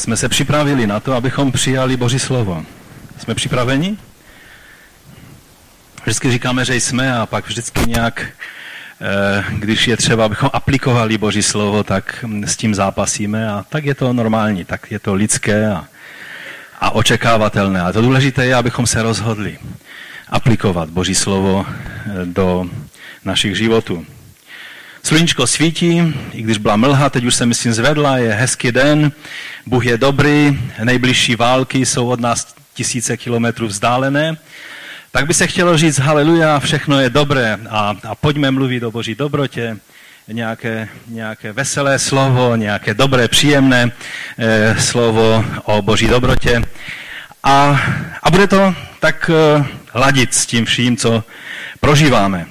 jsme se připravili na to, abychom přijali Boží slovo. Jsme připraveni? Vždycky říkáme, že jsme a pak vždycky nějak, eh, když je třeba, abychom aplikovali Boží slovo, tak s tím zápasíme a tak je to normální, tak je to lidské a, a očekávatelné. A to důležité je, abychom se rozhodli aplikovat Boží slovo eh, do našich životů. Sluníčko svítí, i když byla mlha, teď už se myslím zvedla, je hezký den, Bůh je dobrý, nejbližší války jsou od nás tisíce kilometrů vzdálené, tak by se chtělo říct haleluja, všechno je dobré a, a pojďme mluvit o boží dobrotě, nějaké, nějaké veselé slovo, nějaké dobré, příjemné eh, slovo o boží dobrotě. A, a bude to tak eh, ladit s tím vším, co prožíváme.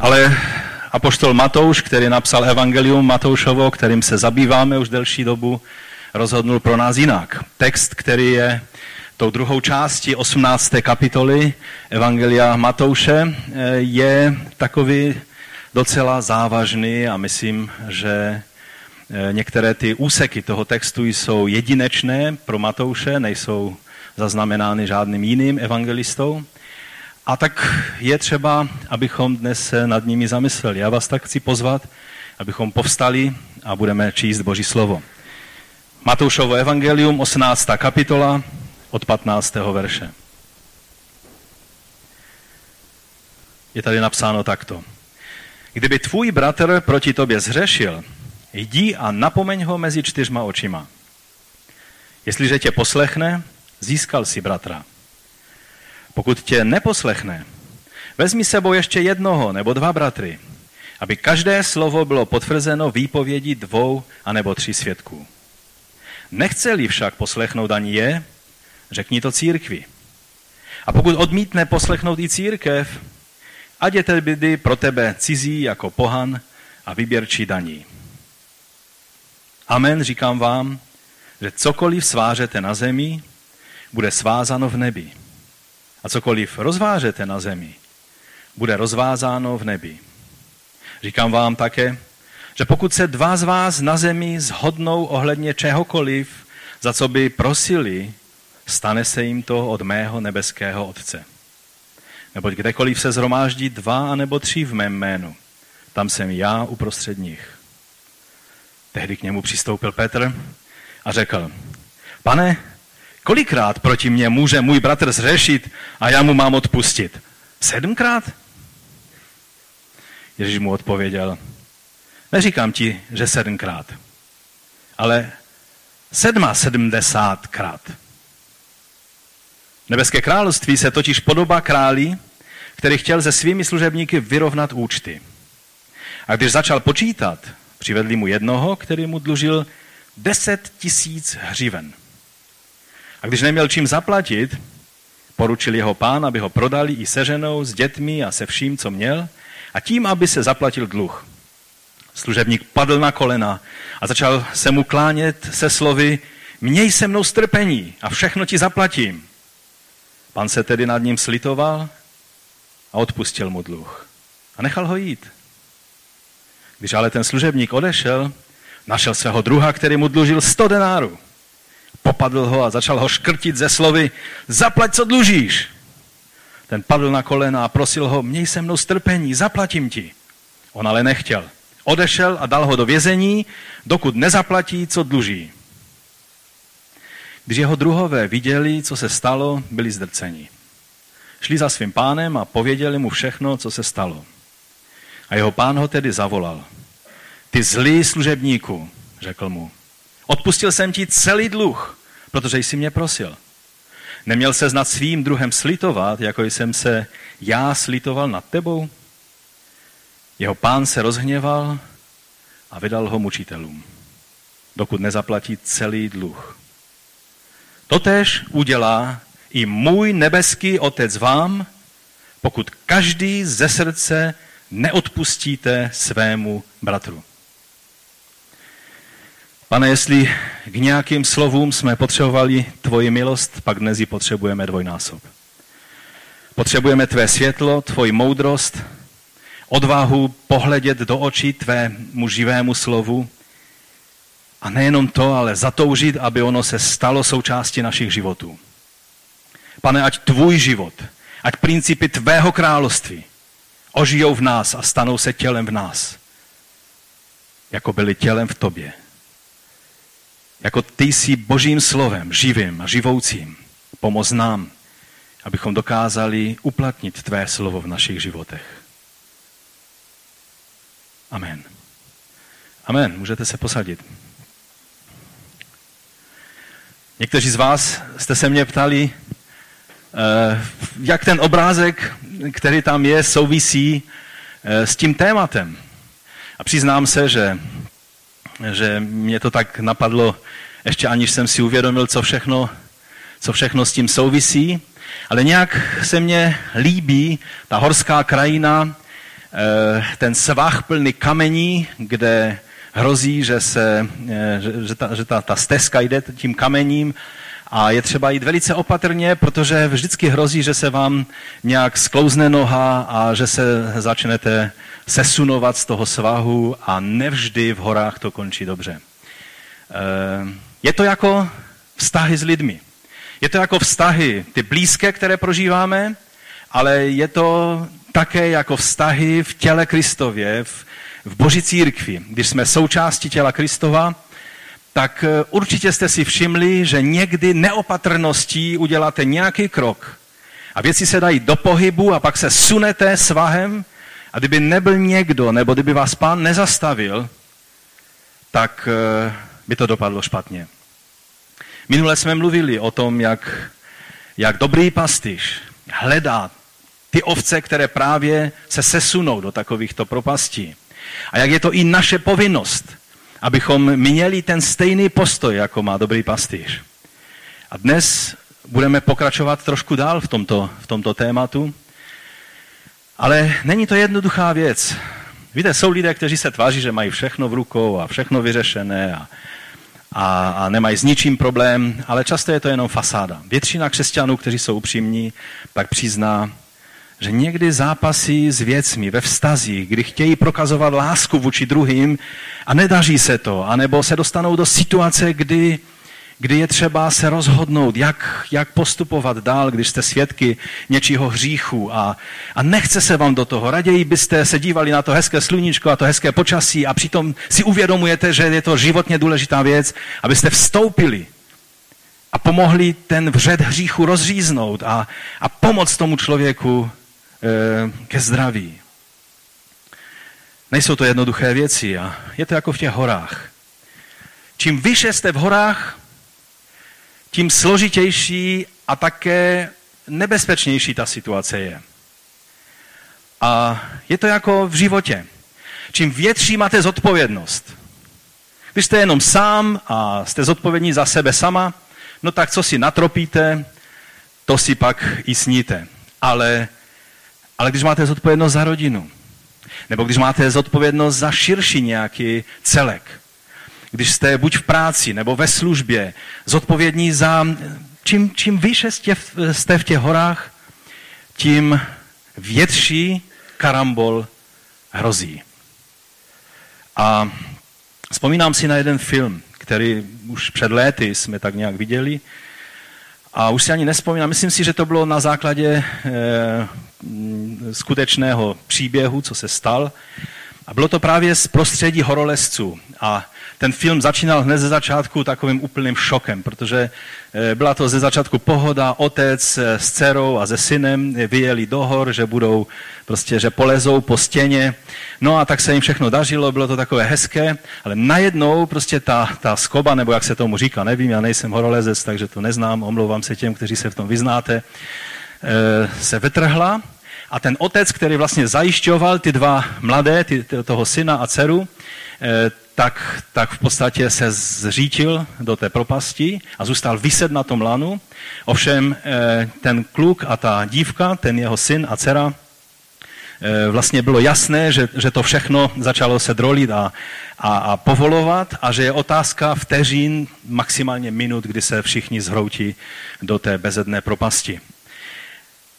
Ale apoštol Matouš, který napsal Evangelium Matoušovo, kterým se zabýváme už delší dobu, rozhodnul pro nás jinak. Text, který je tou druhou částí 18. kapitoly Evangelia Matouše, eh, je takový docela závažný a myslím, že eh, některé ty úseky toho textu jsou jedinečné pro Matouše, nejsou zaznamenány žádným jiným evangelistou. A tak je třeba, abychom dnes se nad nimi zamysleli. Já vás tak chci pozvat, abychom povstali a budeme číst Boží slovo. Matoušovo evangelium, 18. kapitola, od 15. verše. Je tady napsáno takto. Kdyby tvůj bratr proti tobě zřešil, jdi a napomeň ho mezi čtyřma očima. Jestliže tě poslechne, získal si bratra. Pokud tě neposlechne, vezmi sebou ještě jednoho nebo dva bratry, aby každé slovo bylo potvrzeno výpovědí dvou anebo tří svědků. Nechce-li však poslechnout ani je, řekni to církvi. A pokud odmítne poslechnout i církev, ať je tedy pro tebe cizí jako pohan a vyběrčí daní. Amen, říkám vám, že cokoliv svážete na zemi, bude svázáno v nebi. A cokoliv rozvážete na zemi, bude rozvázáno v nebi. Říkám vám také, že pokud se dva z vás na zemi zhodnou ohledně čehokoliv, za co by prosili, stane se jim to od mého nebeského Otce. Neboť kdekoliv se zhromáždí dva nebo tři v mém jménu, tam jsem já uprostřed nich. Tehdy k němu přistoupil Petr a řekl, pane, kolikrát proti mně může můj bratr zřešit a já mu mám odpustit? Sedmkrát? Ježíš mu odpověděl, neříkám ti, že sedmkrát, ale sedma sedmdesátkrát. Nebeské království se totiž podobá králi, který chtěl se svými služebníky vyrovnat účty. A když začal počítat, přivedli mu jednoho, který mu dlužil deset tisíc hřiven. A když neměl čím zaplatit, poručil jeho pán, aby ho prodali i se ženou, s dětmi a se vším, co měl, a tím, aby se zaplatil dluh. Služebník padl na kolena a začal se mu klánět se slovy, měj se mnou strpení a všechno ti zaplatím. Pan se tedy nad ním slitoval a odpustil mu dluh. A nechal ho jít. Když ale ten služebník odešel, našel svého druha, který mu dlužil 100 denárů. Popadl ho a začal ho škrtit ze slovy, zaplať, co dlužíš. Ten padl na kolena a prosil ho, měj se mnou strpení, zaplatím ti. On ale nechtěl. Odešel a dal ho do vězení, dokud nezaplatí, co dluží. Když jeho druhové viděli, co se stalo, byli zdrceni. Šli za svým pánem a pověděli mu všechno, co se stalo. A jeho pán ho tedy zavolal. Ty zlý služebníku, řekl mu, odpustil jsem ti celý dluh, protože jsi mě prosil. Neměl se nad svým druhem slitovat, jako jsem se já slitoval nad tebou? Jeho pán se rozhněval a vydal ho mučitelům, dokud nezaplatí celý dluh. Totež udělá i můj nebeský Otec vám, pokud každý ze srdce neodpustíte svému bratru. Pane, jestli k nějakým slovům jsme potřebovali tvoji milost, pak dnes ji potřebujeme dvojnásob. Potřebujeme tvé světlo, tvoji moudrost, odvahu pohledět do očí tvému živému slovu A nejenom to, ale zatoužit, aby ono se stalo součástí našich životů. Pane, ať tvůj život, ať principy tvého království ožijou v nás a stanou se tělem v nás. Jako byli tělem v tobě. Jako ty jsi božím slovem, živým a živoucím. Pomoz nám, abychom dokázali uplatnit tvé slovo v našich životech. Amen. Amen. Můžete se posadit. Někteří z vás jste se mě ptali, eh, jak ten obrázek, který tam je, souvisí eh, s tím tématem. A přiznám se, že, že mě to tak napadlo, ještě aniž jsem si uvědomil, co všechno, co všechno s tím souvisí. Ale nějak se mně líbí ta horská krajina, eh, ten svah plný kamení, kde hrozí, že, se, eh, že, že, ta, že ta, ta stezka jde tím kamením a je třeba jít velice opatrně, protože vždycky hrozí, že se vám nějak sklouzne noha a že se začnete sesunovat z toho svahu a nevždy v horách to končí dobře. Eh, je to jako vztahy s lidmi. Je to jako vztahy, ty blízké, které prožíváme, ale je to také jako vztahy v těle Kristově, v, v Boží církvi. Když jsme součástí těla Kristova, tak eh, určitě jste si všimli, že někdy neopatrností uděláte nějaký krok a věci se dají do pohybu a pak se sunete svahem a kdyby nebyl někdo, nebo kdyby vás pán nezastavil, tak eh, by to dopadlo špatně. Minule jsme mluvili o tom, jak, jak dobrý pastýř hledá ty ovce, které právě se sesunou do takovýchto propastí. A jak je to i naše povinnost, abychom měli ten stejný postoj, jako má dobrý pastýř. A dnes budeme pokračovat trošku dál v tomto, v tomto tématu. Ale není to jednoduchá věc. Víte, jsou lidé, kteří se tváří, že mají všechno v rukou a všechno vyřešené a, a, a nemají s ničím problém, ale často je to jenom fasáda. Většina křesťanů, kteří jsou upřímní, tak přizná, že někdy zápasí s věcmi ve vztazích, kdy chtějí prokazovat lásku vůči druhým a nedaří se to, anebo se dostanou do situace, kdy, kdy je třeba se rozhodnout, jak, jak postupovat dál, když jste svědky něčího hříchu a, a nechce se vám do toho. Raději byste se dívali na to hezké sluníčko a to hezké počasí a přitom si uvědomujete, že je to životně důležitá věc, abyste vstoupili a pomohli ten vřed hříchu rozříznout a, a pomoct tomu člověku Eh, ke zdraví. Nejsou to jednoduché věci a je to jako v těch horách. Čím vyše jste v horách, tím složitější a také nebezpečnější ta situace je. A je to jako v životě. Čím větší máte zodpovědnost, když jste jenom sám a jste zodpovědní za sebe sama, no tak co si natropíte, to si pak i sníte. Ale ale když máte zodpovědnost za rodinu, nebo když máte zodpovědnost za širší nějaký celek, když jste buď v práci nebo ve službě zodpovědní za, čím, čím výše jste, jste v těch horách, tím větší karambol hrozí. A vzpomínám si na jeden film, který už před léty jsme tak nějak viděli, a už si ani nespomínám, myslím si, že to bylo na základě e, skutečného příběhu, co se stal. A bylo to právě z prostředí horolezců. A ten film začínal hned ze začátku takovým úplným šokem, protože eh, byla to ze začátku pohoda, otec eh, s dcerou a se synem vyjeli do hor, že budou prostě, že polezou po stěně. No a tak se jim všechno dařilo, bylo to takové hezké, ale najednou prostě ta, ta skoba, nebo jak se tomu říká, nevím, já nejsem horolezec, takže to neznám, omlouvám se těm, kteří se v tom vyznáte, eh, se vytrhla a ten otec, který vlastně zajišťoval ty dva mladé, ty, toho syna a dceru, tak, tak v podstatě se zřítil do té propasti a zůstal vyset na tom lanu. Ovšem eh, ten kluk a ta dívka, ten jeho syn a dcera, eh, vlastně bylo jasné, že, že to všechno začalo se drolit a, a, a povolovat a že je otázka vteřin, maximálně minut, kdy se všichni zhroutí do té bezedné propasti.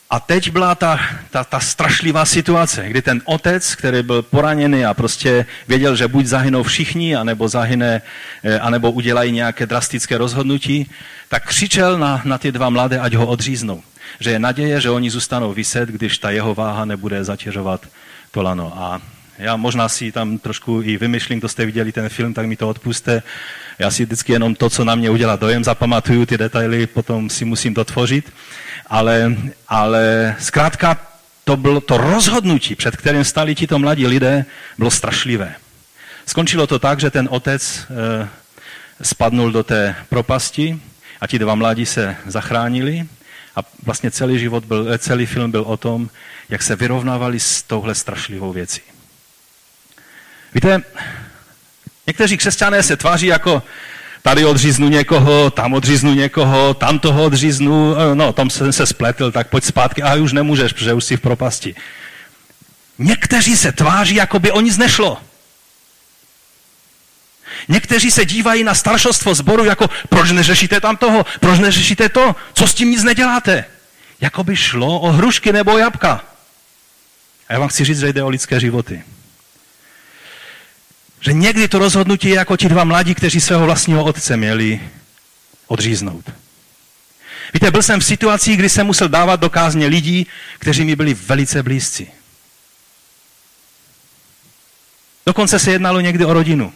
A teď byla ta, ta, ta strašlivá situace, kdy ten otec, který byl poraněný a prostě věděl, že buď zahynou všichni, anebo zahyne, eh, anebo udělají nějaké drastické rozhodnutí, tak křičel na, na ty dva mladé, ať ho odříznou. Že je naděje, že oni zůstanou vyset, když ta jeho váha nebude zatěžovat to lano. A já možná si tam trošku i vymyšlím, kdo jste viděli ten film, tak mi to odpuste. Já si vždycky jenom to, co na mě udělá dojem, zapamatuju ty detaily, potom si musím dotvořit. Ale, ale zkrátka to bylo to rozhodnutí, před kterým stali tito mladí lidé, bylo strašlivé. Skončilo to tak, že ten otec e, spadnul do té propasti a ti dva mladí se zachránili a vlastně celý život byl, eh, celý film byl o tom, jak se vyrovnávali s touhle strašlivou věcí. Víte, někteří křesťané se tváří jako tady odříznu někoho, tam odříznu někoho, tam toho odříznu, eh, no, tam jsem se spletl, tak pojď zpátky, a už nemůžeš, protože už jsi v propasti. Někteří se tváří, jako by o nic nešlo. Někteří se dívají na staršostvo zboru jako, proč neřešíte tam toho, proč neřešíte to, co s tím nic neděláte. Jako by šlo o hrušky nebo jabka. A já vám chci říct, že jde o lidské životy. Že někdy to rozhodnutí je jako ti dva mladí, kteří svého vlastního otce měli odříznout. Víte, byl jsem v situaci, kdy jsem musel dávat do kázně lidí, kteří mi byli velice blízci. Dokonce se jednalo někdy o rodinu.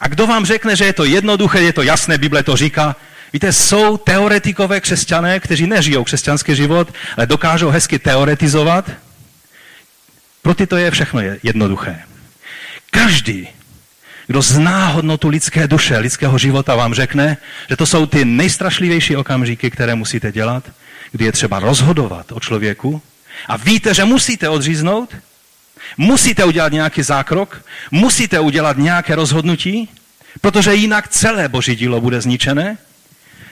A kdo vám řekne, že je to jednoduché, je to jasné, Bible to říká, Víte, jsou teoretikové křesťané, kteří nežijou křesťanský život, ale dokážou hezky teoretizovat. Pro ty to je všechno jednoduché. Každý, kdo zná hodnotu lidské duše, lidského života, vám řekne, že to jsou ty nejstrašlivější okamžiky, které musíte dělat, kdy je třeba rozhodovat o člověku a víte, že musíte odříznout, musíte udělat nějaký zákrok, musíte udělat nějaké rozhodnutí, protože jinak celé boží dílo bude zničené,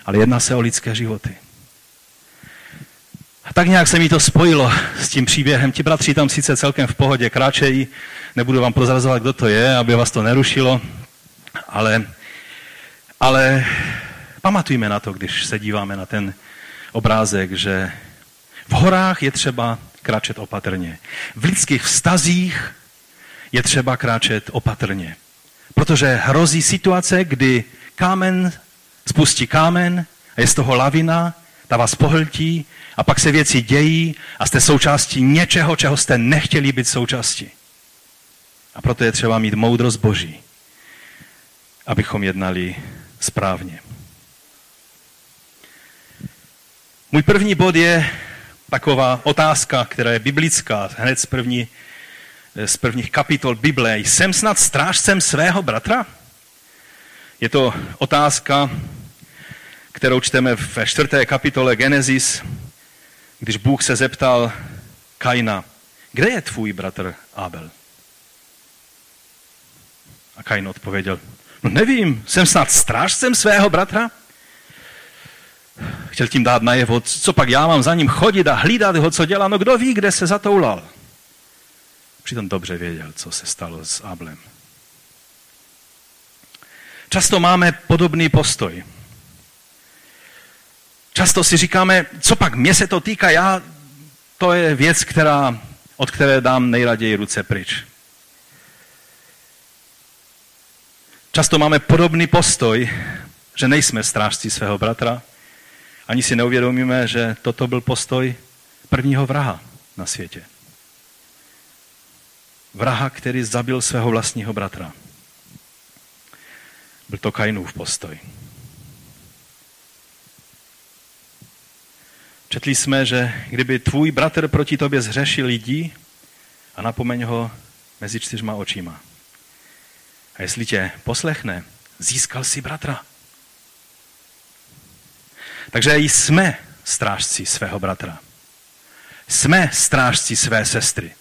ale jedná se o lidské životy. A tak nějak se mi to spojilo s tím příběhem. Ti bratři tam sice celkem v pohodě kráčejí, nebudu vám prozrazovat, kdo to je, aby vás to nerušilo, ale, ale pamatujme na to, když se díváme na ten obrázek, že v horách je třeba kráčet opatrně. V lidských vztazích je třeba kráčet opatrně. Protože hrozí situace, kdy kámen spustí kámen a je z toho lavina, ta vás pohltí a pak se věci dějí a jste součástí něčeho, čeho jste nechtěli být součástí. A proto je třeba mít moudrost Boží, abychom jednali správně. Můj první bod je taková otázka, která je biblická, hned z, první, z prvních kapitol Bible. Jsem snad strážcem svého bratra? Je to otázka, kterou čteme ve čtvrté kapitole Genesis, když Bůh se zeptal Kaina, kde je tvůj bratr Abel? A Kain odpověděl, no nevím, jsem snad strážcem svého bratra? Chtěl tím dát najevo, co pak já mám za ním chodit a hlídat ho, co dělá, no kdo ví, kde se zatoulal. Přitom dobře věděl, co se stalo s Ablem. Často máme podobný postoj. Často si říkáme, co pak mě se to týká, já, to je věc, která, od které dám nejraději ruce pryč. Často máme podobný postoj, že nejsme strážci svého bratra, ani si neuvědomíme, že toto byl postoj prvního vraha na světě. Vraha, který zabil svého vlastního bratra. Byl to Kainův postoj. Četli jsme, že kdyby tvůj bratr proti tobě zřešil lidí a napomeň ho mezi čtyřma očima. A jestli tě poslechne, získal si bratra. Takže jsme strážci svého bratra. Jsme strážci své sestry.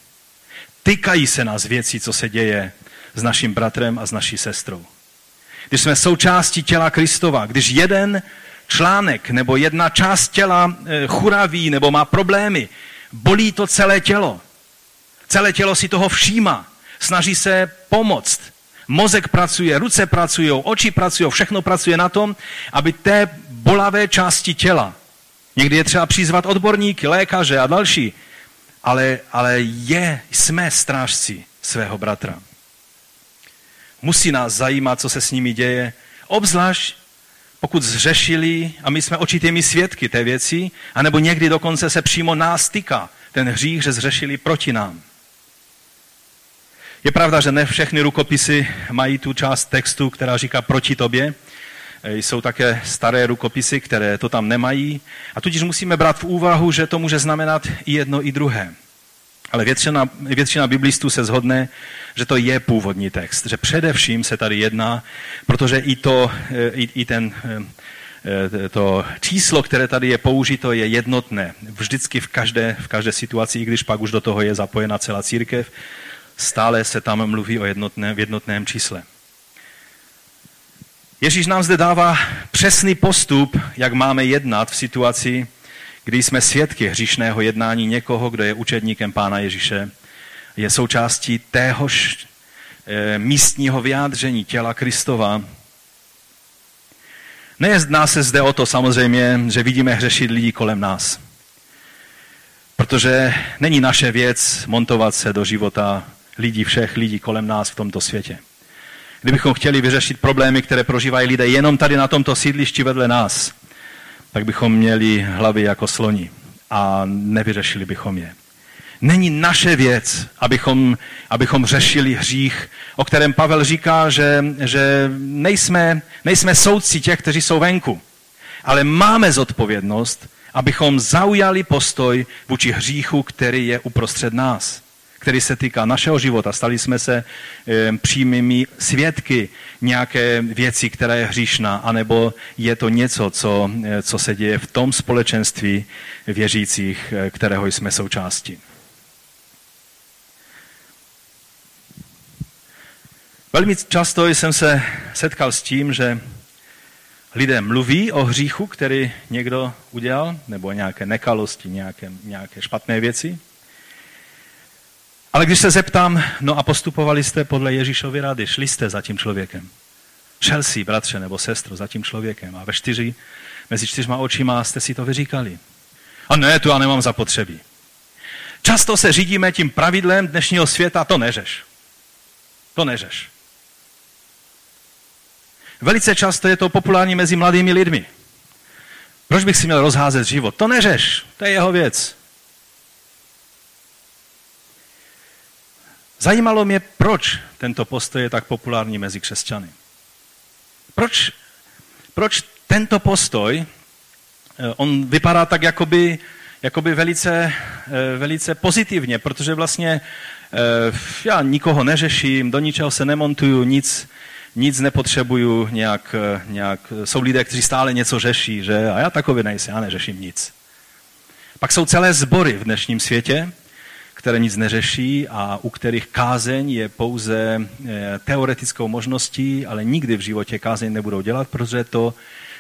Tykají se nás věci, co se děje s naším bratrem a s naší sestrou. Když jsme součástí těla Kristova, když jeden článek nebo jedna část těla eh, churaví nebo má problémy, bolí to celé tělo. Celé tělo si toho všíma, snaží se pomoct. Mozek pracuje, ruce pracují, oči pracují, všechno pracuje na tom, aby té bolavé části těla Někdy je třeba přizvat odborníky, lékaře a další. Ale, ale je, jsme strážci svého bratra. Musí nás zajímat, co se s nimi děje, obzvlášť pokud zřešili a my jsme očitými svědky té věci, anebo někdy dokonce se přímo nás týká ten hřích, že zřešili proti nám. Je pravda, že ne všechny rukopisy mají tu část textu, která říká proti tobě. E, jsou také staré rukopisy, které to tam nemají. A tudíž musíme brát v úvahu, že to může znamenat i jedno, i druhé. Ale většina, většina biblistů se zhodne, že to je původní text, že především se tady jedná, protože i, to, e, i, i ten, e, to číslo, které tady je použito, je jednotné. Vždycky v každé, v každé situaci, i když pak už do toho je zapojena celá církev, stále se tam mluví o jednotné, v jednotném čísle. Ježíš nám zde dává přesný postup, jak máme jednat v situaci, kdy jsme svědky hříšného jednání někoho, kdo je učedníkem Pána Ježíše, je součástí téhož e, místního vyjádření těla Kristova. Nejezdná se zde o to samozřejmě, že vidíme hřešit lidi kolem nás. Protože není naše věc montovat se do života lidí, všech lidí kolem nás v tomto světě. Kdybychom chtěli vyřešit problémy, které prožívají lidé jenom tady na tomto sídlišti vedle nás, tak bychom měli hlavy jako sloni a nevyřešili bychom je. Není naše věc, abychom, abychom řešili hřích, o kterém Pavel říká, že, že nejsme, nejsme soudci těch, kteří jsou venku. Ale máme zodpovědnost, abychom zaujali postoj vůči hříchu, který je uprostřed nás který se týká našeho života. Stali jsme se e, přímými svědky nějaké věci, která je hříšná, anebo je to něco, co, e, co se děje v tom společenství věřících, e, kterého jsme součástí. Velmi často jsem se setkal s tím, že lidé mluví o hříchu, který někdo udělal, nebo nějaké nekalosti, nějaké, nějaké špatné věci. Ale když se zeptám, no a postupovali jste podle Ježíšovy rady, šli jste za tím člověkem. Šel si, bratře nebo sestro, za tím člověkem a ve čtyři, mezi čtyřma očima jste si to vyříkali. A ne, tu já nemám zapotřebí. Často se řídíme tím pravidlem dnešního světa, to neřeš. To neřeš. Velice často je to populární mezi mladými lidmi. Proč bych si měl rozházet život? To neřeš, to je jeho věc. Zajímalo mě, proč tento postoj je tak populární mezi křesťany. Proč, proč tento postoj, eh, on vypadá tak jakoby, jakoby velice, eh, velice pozitivně, protože vlastně eh, já nikoho neřeším, do ničeho se nemontuju, nic, nic nepotřebuju, nějak, nějak, jsou lidé, kteří stále něco řeší, že a já takový nejsem, já neřeším nic. Pak jsou celé sbory v dnešním světě, které nic neřeší a u kterých kázeň je pouze eh, teoretickou možností, ale nikdy v životě kázeň nebudou dělat, protože to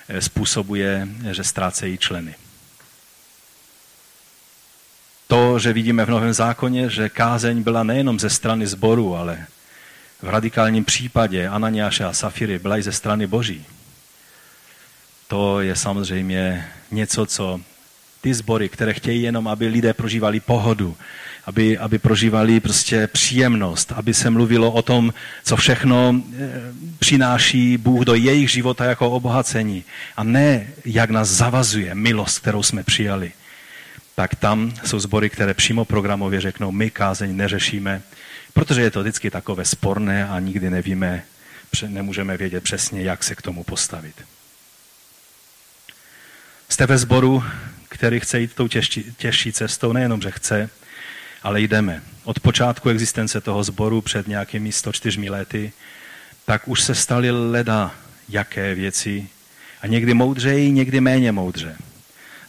eh, způsobuje, že ztrácejí členy. To, že vidíme v Novém zákoně, že kázeň byla nejenom ze strany zboru, ale v radikálním případě Ananiáše a Safiry byla i ze strany Boží. To je samozřejmě něco, co ty sbory, které chtějí jenom, aby lidé prožívali pohodu, aby, aby prožívali prostě příjemnost, aby se mluvilo o tom, co všechno eh, přináší Bůh do jejich života jako obohacení. A ne, jak nás zavazuje milost, kterou jsme přijali. Tak tam jsou sbory, které přímo programově řeknou, my kázeň neřešíme, protože je to vždycky takové sporné a nikdy nevíme, nemůžeme vědět přesně, jak se k tomu postavit. Jste ve sboru, který chce jít tou těžší, těžší cestou, nejenom, že chce, ale jdeme. Od počátku existence toho sboru před nějakými 104 lety, tak už se staly leda jaké věci a někdy moudřeji, někdy méně moudře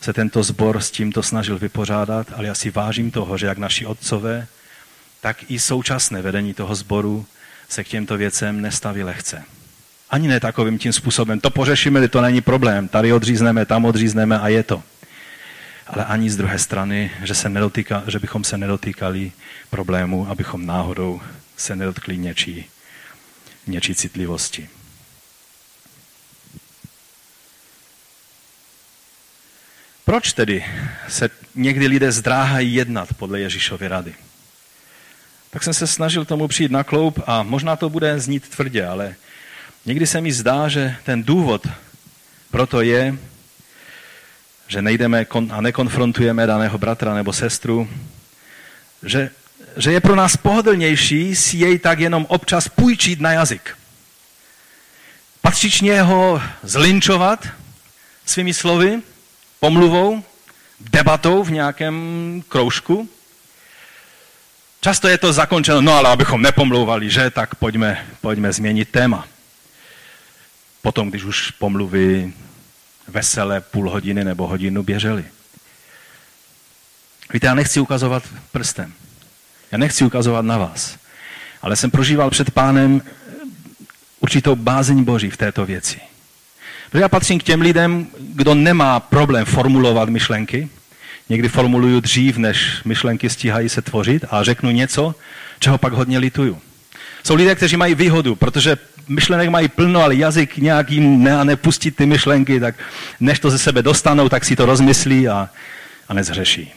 se tento sbor s tímto snažil vypořádat, ale já si vážím toho, že jak naši otcové, tak i současné vedení toho sboru se k těmto věcem nestaví lehce. Ani ne takovým tím způsobem, to pořešíme, to není problém, tady odřízneme, tam odřízneme a je to ale ani z druhé strany, že, se nedotýka, že bychom se nedotýkali problému, abychom náhodou se nedotkli něčí, něčí citlivosti. Proč tedy se někdy lidé zdráhají jednat podle Ježíšovy rady? Tak jsem se snažil tomu přijít na kloup a možná to bude znít tvrdě, ale někdy se mi zdá, že ten důvod proto je, že nejdeme a nekonfrontujeme daného bratra nebo sestru, že, že je pro nás pohodlnější si jej tak jenom občas půjčit na jazyk. Patřičně ho zlinčovat svými slovy, pomluvou, debatou v nějakém kroužku. Často je to zakončeno, no ale abychom nepomlouvali, že, tak pojďme, pojďme změnit téma. Potom, když už pomluvy veselé půl hodiny nebo hodinu běžely. Víte, já nechci ukazovat prstem. Já nechci ukazovat na vás. Ale jsem prožíval před pánem určitou bázeň Boží v této věci. Protože já patřím k těm lidem, kdo nemá problém formulovat myšlenky. Někdy formuluju dřív, než myšlenky stíhají se tvořit a řeknu něco, čeho pak hodně lituju. Jsou lidé, kteří mají výhodu, protože myšlenek mají plno, ale jazyk nějak jim ne, nepustí ty myšlenky, tak než to ze sebe dostanou, tak si to rozmyslí a, a nezřeší.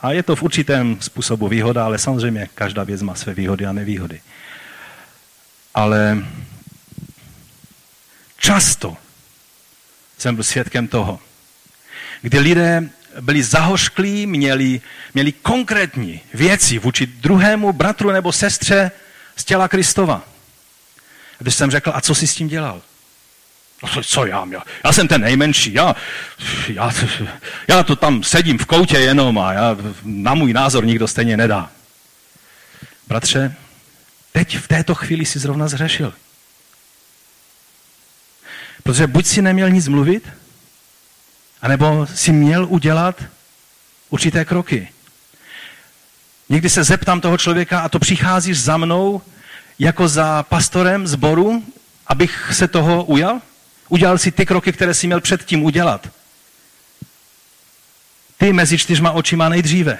A je to v určitém způsobu výhoda, ale samozřejmě každá věc má své výhody a nevýhody. Ale často jsem byl svědkem toho, kdy lidé byli zahošklí, měli, měli konkrétní věci vůči druhému bratru nebo sestře z těla Kristova. Když jsem řekl, a co jsi s tím dělal? No co, co já měl? Já jsem ten nejmenší, já, já, já to tam sedím v koutě jenom a já, na můj názor nikdo stejně nedá. Bratře, teď v této chvíli si zrovna zřešil. Protože buď si neměl nic mluvit, anebo si měl udělat určité kroky. Někdy se zeptám toho člověka, a to přicházíš za mnou jako za pastorem zboru, abych se toho ujal? Udělal si ty kroky, které si měl předtím udělat. Ty mezi čtyřma očima nejdříve.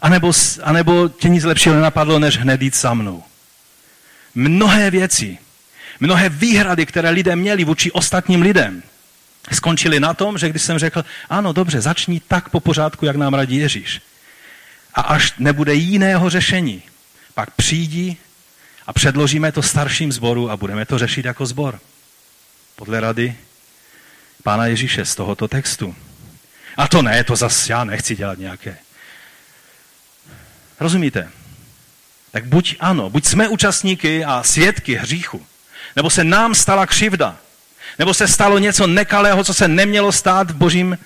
A nebo, a nebo tě nic lepšího nenapadlo, než hned jít za mnou. Mnohé věci, mnohé výhrady, které lidé měli vůči ostatním lidem, skončily na tom, že když jsem řekl, ano, dobře, začni tak po pořádku, jak nám radí Ježíš. A až nebude jiného řešení, pak přijdi a předložíme to starším zboru a budeme to řešit jako zbor. Podle rady Pána Ježíše z tohoto textu. A to ne, to zase já nechci dělat nějaké. Rozumíte? Tak buď ano, buď jsme účastníky a svědky hříchu, nebo se nám stala křivda, nebo se stalo něco nekalého, co se nemělo stát v božím,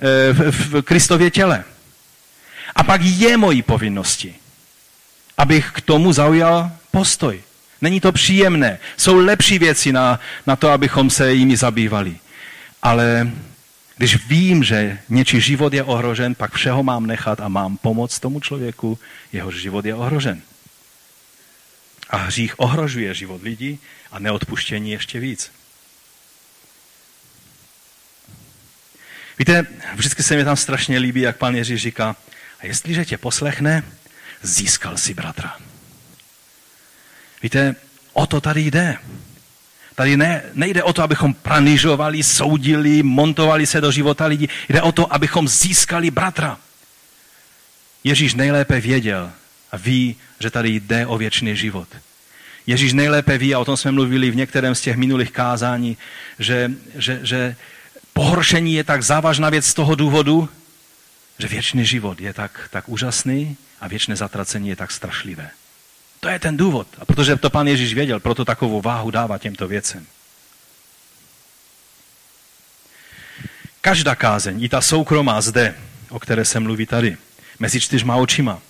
eh, v, v Kristově těle. A pak je mojí povinnosti, abych k tomu zaujal postoj. Není to příjemné. Jsou lepší věci na, na to, abychom se jimi zabývali. Ale když vím, že něčí život je ohrožen, pak všeho mám nechat a mám pomoct tomu člověku, jehož život je ohrožen. A hřích ohrožuje život lidí a neodpuštění ještě víc. Víte, vždycky se mi tam strašně líbí, jak pan Ježíš říká, a jestliže tě poslechne, získal si bratra. Víte, o to tady jde. Tady ne, nejde o to, abychom pranižovali, soudili, montovali se do života lidí. Jde o to, abychom získali bratra. Ježíš nejlépe věděl a ví, že tady jde o věčný život. Ježíš nejlépe ví, a o tom jsme mluvili v některém z těch minulých kázání, že, že, že pohoršení je tak závažná věc z toho důvodu, že věčný život je tak, tak úžasný a věčné zatracení je tak strašlivé. To je ten důvod. A protože to pan Ježíš věděl, proto takovou váhu dává těmto věcem. Každá kázeň, i ta soukromá zde, o které se mluví tady, mezi čtyřma očima,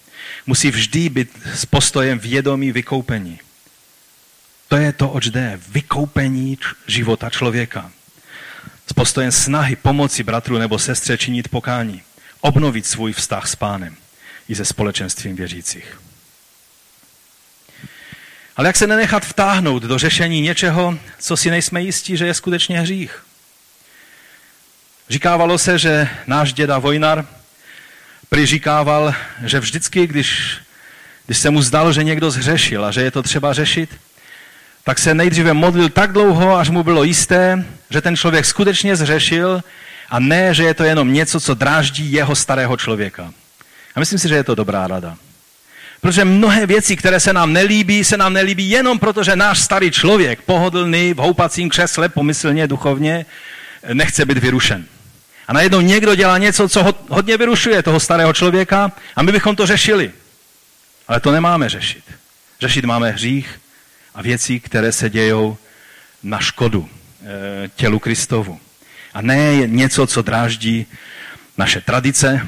musí vždy být s postojem vědomí vykoupení. To je to, oč jde. Vykoupení života člověka. S postojem snahy pomoci bratru nebo sestře činit pokání. Obnovit svůj vztah s pánem i se společenstvím věřících. Ale jak se nenechat vtáhnout do řešení něčeho, co si nejsme jistí, že je skutečně hřích? Říkávalo se, že náš děda Vojnar přiříkával, že vždycky, když, když se mu zdalo, že někdo zhřešil a že je to třeba řešit, tak se nejdříve modlil tak dlouho, až mu bylo jisté, že ten člověk skutečně zřešil A ne, že je to jenom něco, co dráždí jeho starého člověka. A myslím si, že je to dobrá rada. Protože mnohé věci, které se nám nelíbí, se nám nelíbí jenom proto, že náš starý člověk, pohodlný, v houpacím křesle, pomyslně, duchovně, nechce být vyrušen. A najednou někdo dělá něco, co hodně vyrušuje toho starého člověka a my bychom to řešili. Ale to nemáme řešit. Řešit máme hřích a věci, které se dějou na škodu e, tělu Kristovu. A ne něco, co dráždí naše tradice,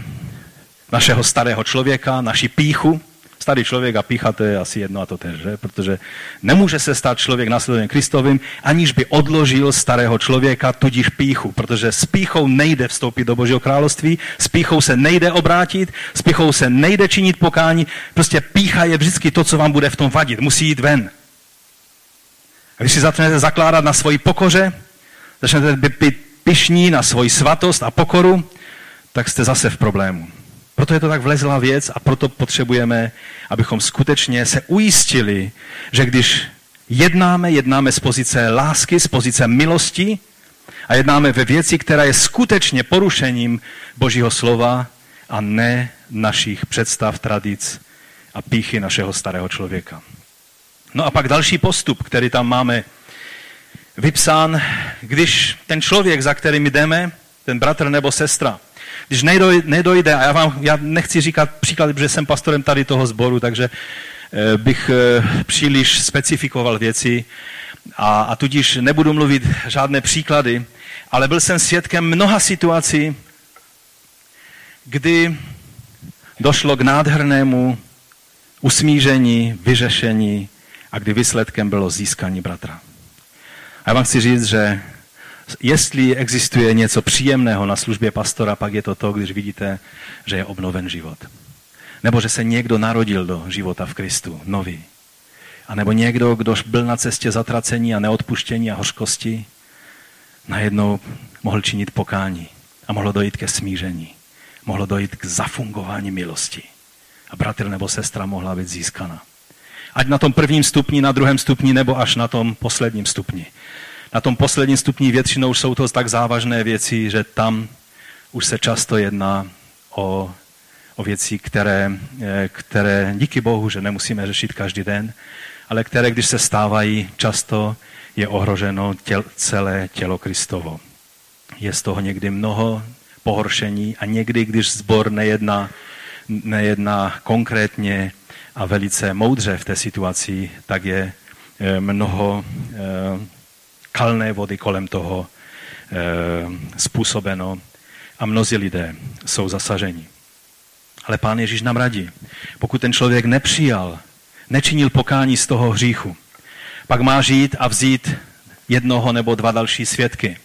našeho starého člověka, naši píchu, Starý člověk a pícha, to je asi jedno a to tež, že? protože nemůže se stát člověk následovým Kristovým, aniž by odložil starého člověka, tudíž píchu, protože s píchou nejde vstoupit do Božího království, s píchou se nejde obrátit, s píchou se nejde činit pokání, prostě pícha je vždycky to, co vám bude v tom vadit, musí jít ven. A když si začnete zakládat na svoji pokoře, začnete být pišní na svoji svatost a pokoru, tak jste zase v problému. Proto je to tak vlezlá věc a proto potřebujeme, abychom skutečně se ujistili, že když jednáme, jednáme z pozice lásky, z pozice milosti a jednáme ve věci, která je skutečně porušením Božího slova a ne našich představ, tradic a píchy našeho starého člověka. No a pak další postup, který tam máme vypsán, když ten člověk, za kterým jdeme, ten bratr nebo sestra, když nedojde, a já vám já nechci říkat příklad, protože jsem pastorem tady toho sboru, takže eh, bych eh, příliš specifikoval věci a, a tudíž nebudu mluvit žádné příklady, ale byl jsem svědkem mnoha situací, kdy došlo k nádhernému usmíření, vyřešení a kdy výsledkem bylo získání bratra. A já vám chci říct, že jestli existuje něco příjemného na službě pastora, pak je to to, když vidíte, že je obnoven život. Nebo že se někdo narodil do života v Kristu, nový. A nebo někdo, kdo byl na cestě zatracení a neodpuštění a hořkosti, najednou mohl činit pokání a mohlo dojít ke smíření. Mohlo dojít k zafungování milosti. A bratr nebo sestra mohla být získana. Ať na tom prvním stupni, na druhém stupni, nebo až na tom posledním stupni na tom posledním stupni většinou jsou to tak závažné věci, že tam už se často jedná o, o věci, které, eh, které díky Bohu, že nemusíme řešit každý den, ale které, když se stávají, často je ohroženo těl, celé tělo Kristovo. Je z toho někdy mnoho pohoršení a někdy, když zbor nejedná, nejedná konkrétně a velice moudře v té situaci, tak je eh, mnoho eh, kalné vody kolem toho e, způsobeno a mnozí lidé jsou zasaženi. Ale pán Ježíš nám radí, pokud ten člověk nepřijal, nečinil pokání z toho hříchu, pak má žít a vzít jednoho nebo dva další svědky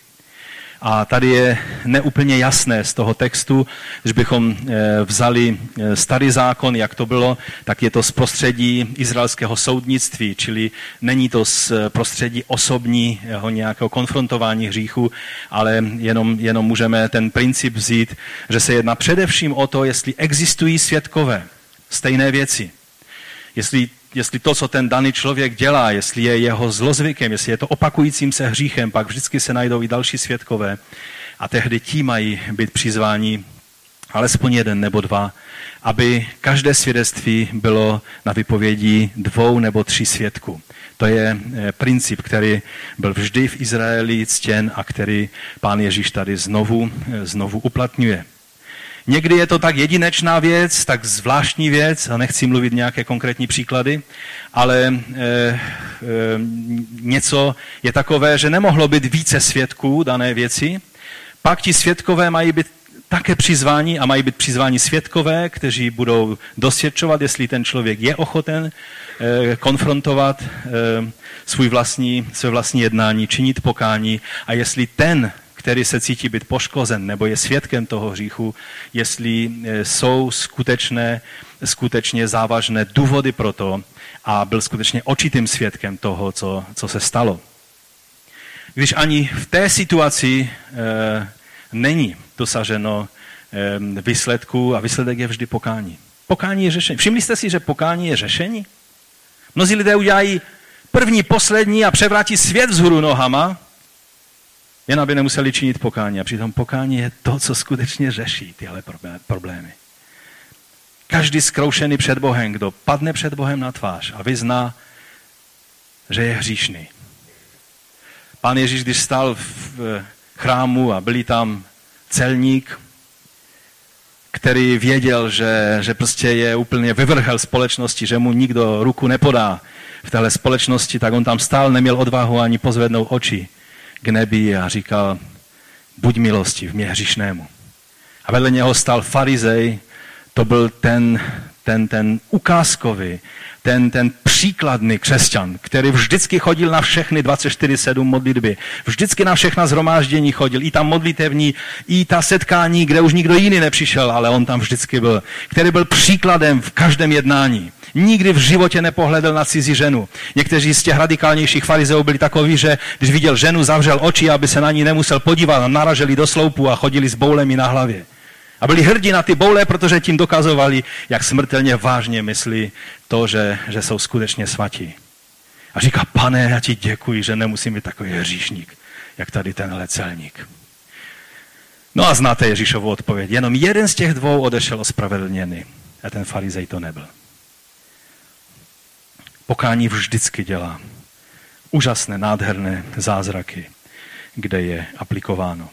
a tady je neúplně jasné z toho textu, když bychom eh, vzali eh, starý zákon, jak to bylo, tak je to z prostředí izraelského soudnictví, čili není to z eh, prostředí osobního nějakého konfrontování hříchu, ale jenom, jenom můžeme ten princip vzít, že se jedná především o to, jestli existují svědkové stejné věci. Jestli jestli to, co ten daný člověk dělá, jestli je jeho zlozvykem, jestli je to opakujícím se hříchem, pak vždycky se najdou i další svědkové a tehdy ti mají být přizváni alespoň jeden nebo dva, aby každé svědectví bylo na vypovědi dvou nebo tří svědků. To je eh, princip, který byl vždy v Izraeli ctěn a který pán Ježíš tady znovu, eh, znovu uplatňuje. Někdy je to tak jedinečná věc, tak zvláštní věc, a nechci mluvit nějaké konkrétní příklady, ale e, e, něco je takové, že nemohlo být více svědků dané věci, pak ti svědkové mají být také přizváni a mají být přizváni svědkové, kteří budou dosvědčovat, jestli ten člověk je ochoten e, konfrontovat e, svůj vlastní, své vlastní jednání, činit pokání a jestli ten který se cítí být poškozen nebo je svědkem toho hříchu, jestli e, jsou skutečné, skutečně závažné důvody pro to a byl skutečně očitým svědkem toho, co, co se stalo. Když ani v té situaci e, není dosaženo e, výsledku a výsledek je vždy pokání. Pokání je řešení. Všimli jste si, že pokání je řešení? Mnozí lidé udělají první, poslední a převrátí svět vzhůru nohama Jen aby nemuseli činit pokání. A přitom pokání je to, co skutečně řeší tyhle problémy. Každý zkroušený před Bohem, kdo padne před Bohem na tvář a vyzná, že je hříšný. Pán Ježíš, když stál v chrámu a byli tam celník, který věděl, že, že prostě je úplně vyvrhel společnosti, že mu nikdo ruku nepodá v téhle společnosti, tak on tam stál, neměl odvahu ani pozvednout oči k nebi a říkal, buď milosti v mě hřišnému. A vedle něho stal farizej, to byl ten, ten, ten ukázkový, ten, ten příkladný křesťan, který vždycky chodil na všechny 24-7 modlitby, vždycky na všechna zhromáždění chodil, i tam modlitevní, i ta setkání, kde už nikdo jiný nepřišel, ale on tam vždycky byl, který byl příkladem v každém jednání. Nikdy v životě nepohledl na cizí ženu. Někteří z těch radikálnějších farizeů byli takoví, že když viděl ženu, zavřel oči, aby se na ní nemusel podívat a naraželi do sloupu a chodili s boulemi na hlavě. A byli hrdí na ty boule, protože tím dokazovali, jak smrtelně vážně myslí to, že, že jsou skutečně svatí. A říká, pane, já ti děkuji, že nemusím být takový hříšník, jak tady tenhle celník. No a znáte Ježíšovu odpověď. Jenom jeden z těch dvou odešel ospravedlněný. A ten farizej to nebyl. Pokání vždycky dělá úžasné, nádherné zázraky, kde je aplikováno.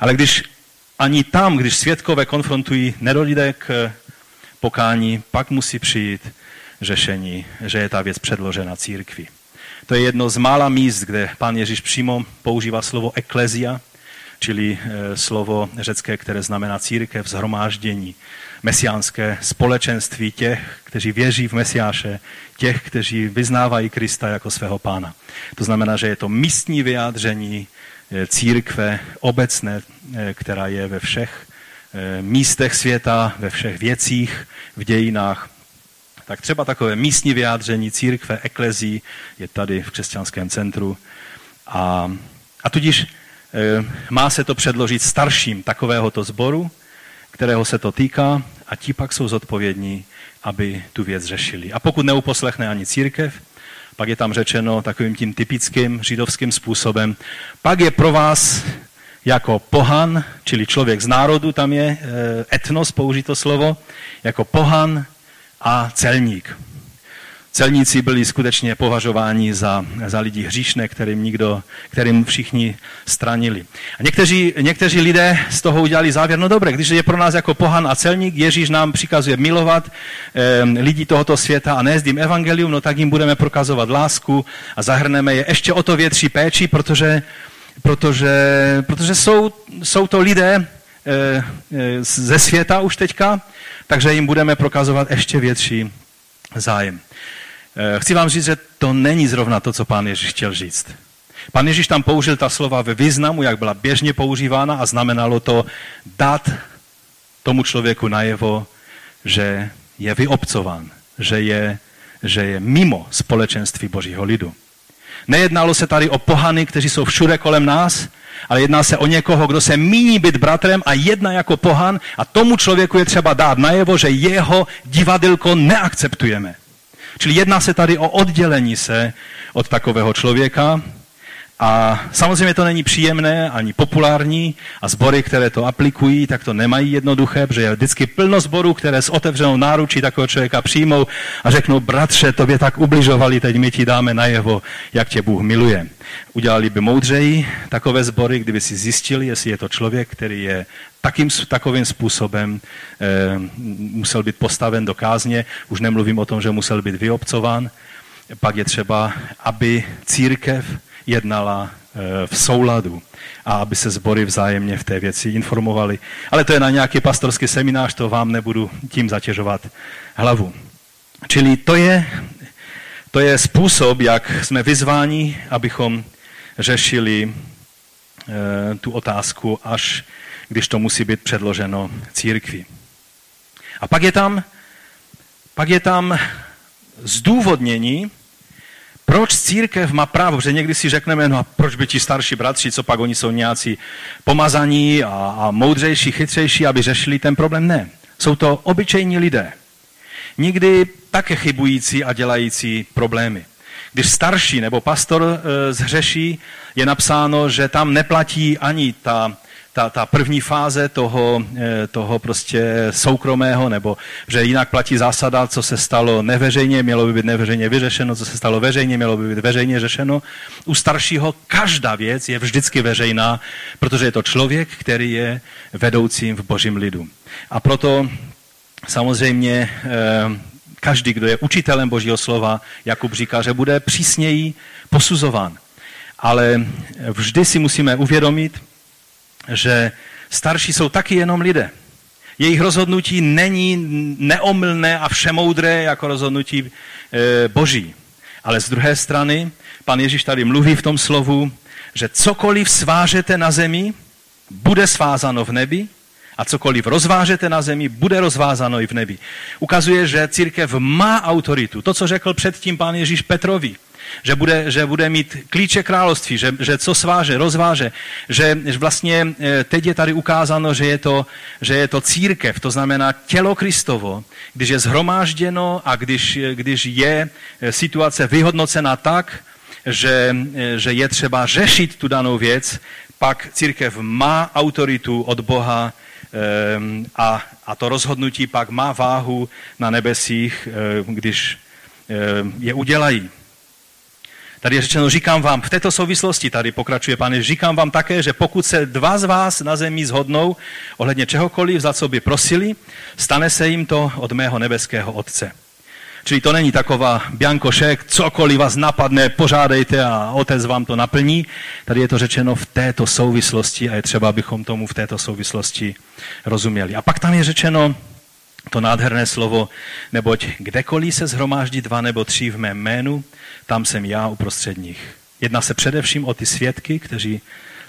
Ale když ani tam, když světkové konfrontují, nedojde k pokání, pak musí přijít řešení, že je ta věc předložena církvi. To je jedno z mála míst, kde pán Ježíš přímo používá slovo eklezia, čili eh, slovo řecké, které znamená církev, zhromáždění, mesiánské společenství těch, kteří věří v Mesiáše, těch, kteří vyznávají Krista jako svého pána. To znamená, že je to místní vyjádření eh, církve obecné, eh, která je ve všech místech světa, ve všech věcích, v dějinách tak třeba takové místní vyjádření církve, eklezí je tady v křesťanském centru. A, a tudíž má se to předložit starším takovéhoto sboru, kterého se to týká, a ti pak jsou zodpovědní, aby tu věc řešili. A pokud neuposlechne ani církev, pak je tam řečeno takovým tím typickým židovským způsobem, pak je pro vás jako pohan, čili člověk z národu, tam je e, etnos, použito slovo, jako pohan a celník. Celníci byli skutečně považováni za, za lidi hříšné, kterým, nikdo, kterým všichni stranili. A někteří, někteří lidé z toho udělali závěr, no dobré, když je pro nás jako pohan a celník, Ježíš nám přikazuje milovat eh, lidi tohoto světa a jim evangelium, no tak jim budeme prokazovat lásku a zahrneme je ještě o to větší péči, protože, protože, protože jsou, jsou to lidé eh, eh, ze světa už teďka, takže jim budeme prokazovat ještě větší zájem. Eh, chci vám říct, že to není zrovna to, co pán Ježíš chtěl říct. Pan Ježíš tam použil ta slova ve významu, jak byla běžně používána a znamenalo to dát tomu člověku najevo, že je vyobcován, že je, že je mimo společenství božího lidu. Nejednalo se tady o pohany, kteří jsou všude kolem nás, ale jedná se o někoho, kdo se míní být bratrem a jedna jako pohan a tomu člověku je třeba dát najevo, že jeho divadilko neakceptujeme. Čili jedná se tady o oddělení se od takového člověka, a samozřejmě to není příjemné ani populární a sbory, které to aplikují, tak to nemají jednoduché, protože je vždycky plno sborů, které s otevřenou náručí takového člověka přijmou a řeknou, bratře, tobě tak ubližovali, teď my ti dáme najevo, jak tě Bůh miluje. Udělali by moudřeji takové sbory, kdyby si zjistili, jestli je to člověk, který je takým, takovým způsobem eh, musel být postaven do kázně. Už nemluvím o tom, že musel být vyobcován. Pak je třeba, aby církev jednala eh, v souladu a aby se sbory vzájemně v té věci informovali. Ale to je na nějaký pastorský seminář, to vám nebudu tím zatěžovat hlavu. Čili to je, to je způsob, jak jsme vyzváni, abychom řešili e, tu otázku, až když to musí být předloženo církvi. A pak je tam, pak je tam zdůvodnění, proč církev má právo? Protože někdy si řekneme, no a proč by ti starší bratři, co pak oni jsou nějací pomazaní a, a moudřejší, chytřejší, aby řešili ten problém? Ne. Jsou to obyčejní lidé. Nikdy také chybující a dělající problémy. Když starší nebo pastor e, zhřeší, je napsáno, že tam neplatí ani ta, ta, ta první fáze toho, eh, toho prostě soukromého, nebo že jinak platí zásada, co se stalo neveřejně, mělo by být neveřejně vyřešeno, co se stalo veřejně, mělo by být veřejně řešeno. U staršího každá věc je vždycky veřejná, protože je to člověk, který je vedoucím v božím lidu. A proto samozřejmě eh, každý, kdo je učitelem božího slova, Jakub říká, že bude přísněji posuzován. Ale vždy si musíme uvědomit, že starší jsou taky jenom lidé. Jejich rozhodnutí není neomylné a všemoudré jako rozhodnutí e, boží. Ale z druhé strany, pan Ježíš tady mluví v tom slovu, že cokoliv svážete na zemi, bude svázáno v nebi a cokoliv rozvážete na zemi, bude rozvázáno i v nebi. Ukazuje, že církev má autoritu. To, co řekl předtím pán Ježíš Petrovi že bude, že bude mít klíče království, že, že co sváže, rozváže, že vlastně eh, teď je tady ukázáno, že je, to, že je to církev, to znamená tělo Kristovo, když je zhromážděno a když, když je eh, situace vyhodnocena tak, že, eh, že je třeba řešit tu danou věc, pak církev má autoritu od Boha a, a to rozhodnutí pak má váhu na nebesích, když je udělají. Tady je řečeno, říkám vám, v této souvislosti, tady pokračuje pane, říkám vám také, že pokud se dva z vás na zemi zhodnou ohledně čehokoliv, za co by prosili, stane se jim to od mého nebeského Otce. Čili to není taková biankošek, cokoliv vás napadne, požádejte a otec vám to naplní. Tady je to řečeno v této souvislosti a je třeba, abychom tomu v této souvislosti rozuměli. A pak tam je řečeno, to nádherné slovo, neboť kdekoliv se zhromáždí dva nebo tři v mém jménu, tam jsem já uprostřed nich. Jedná se především o ty svědky, kteří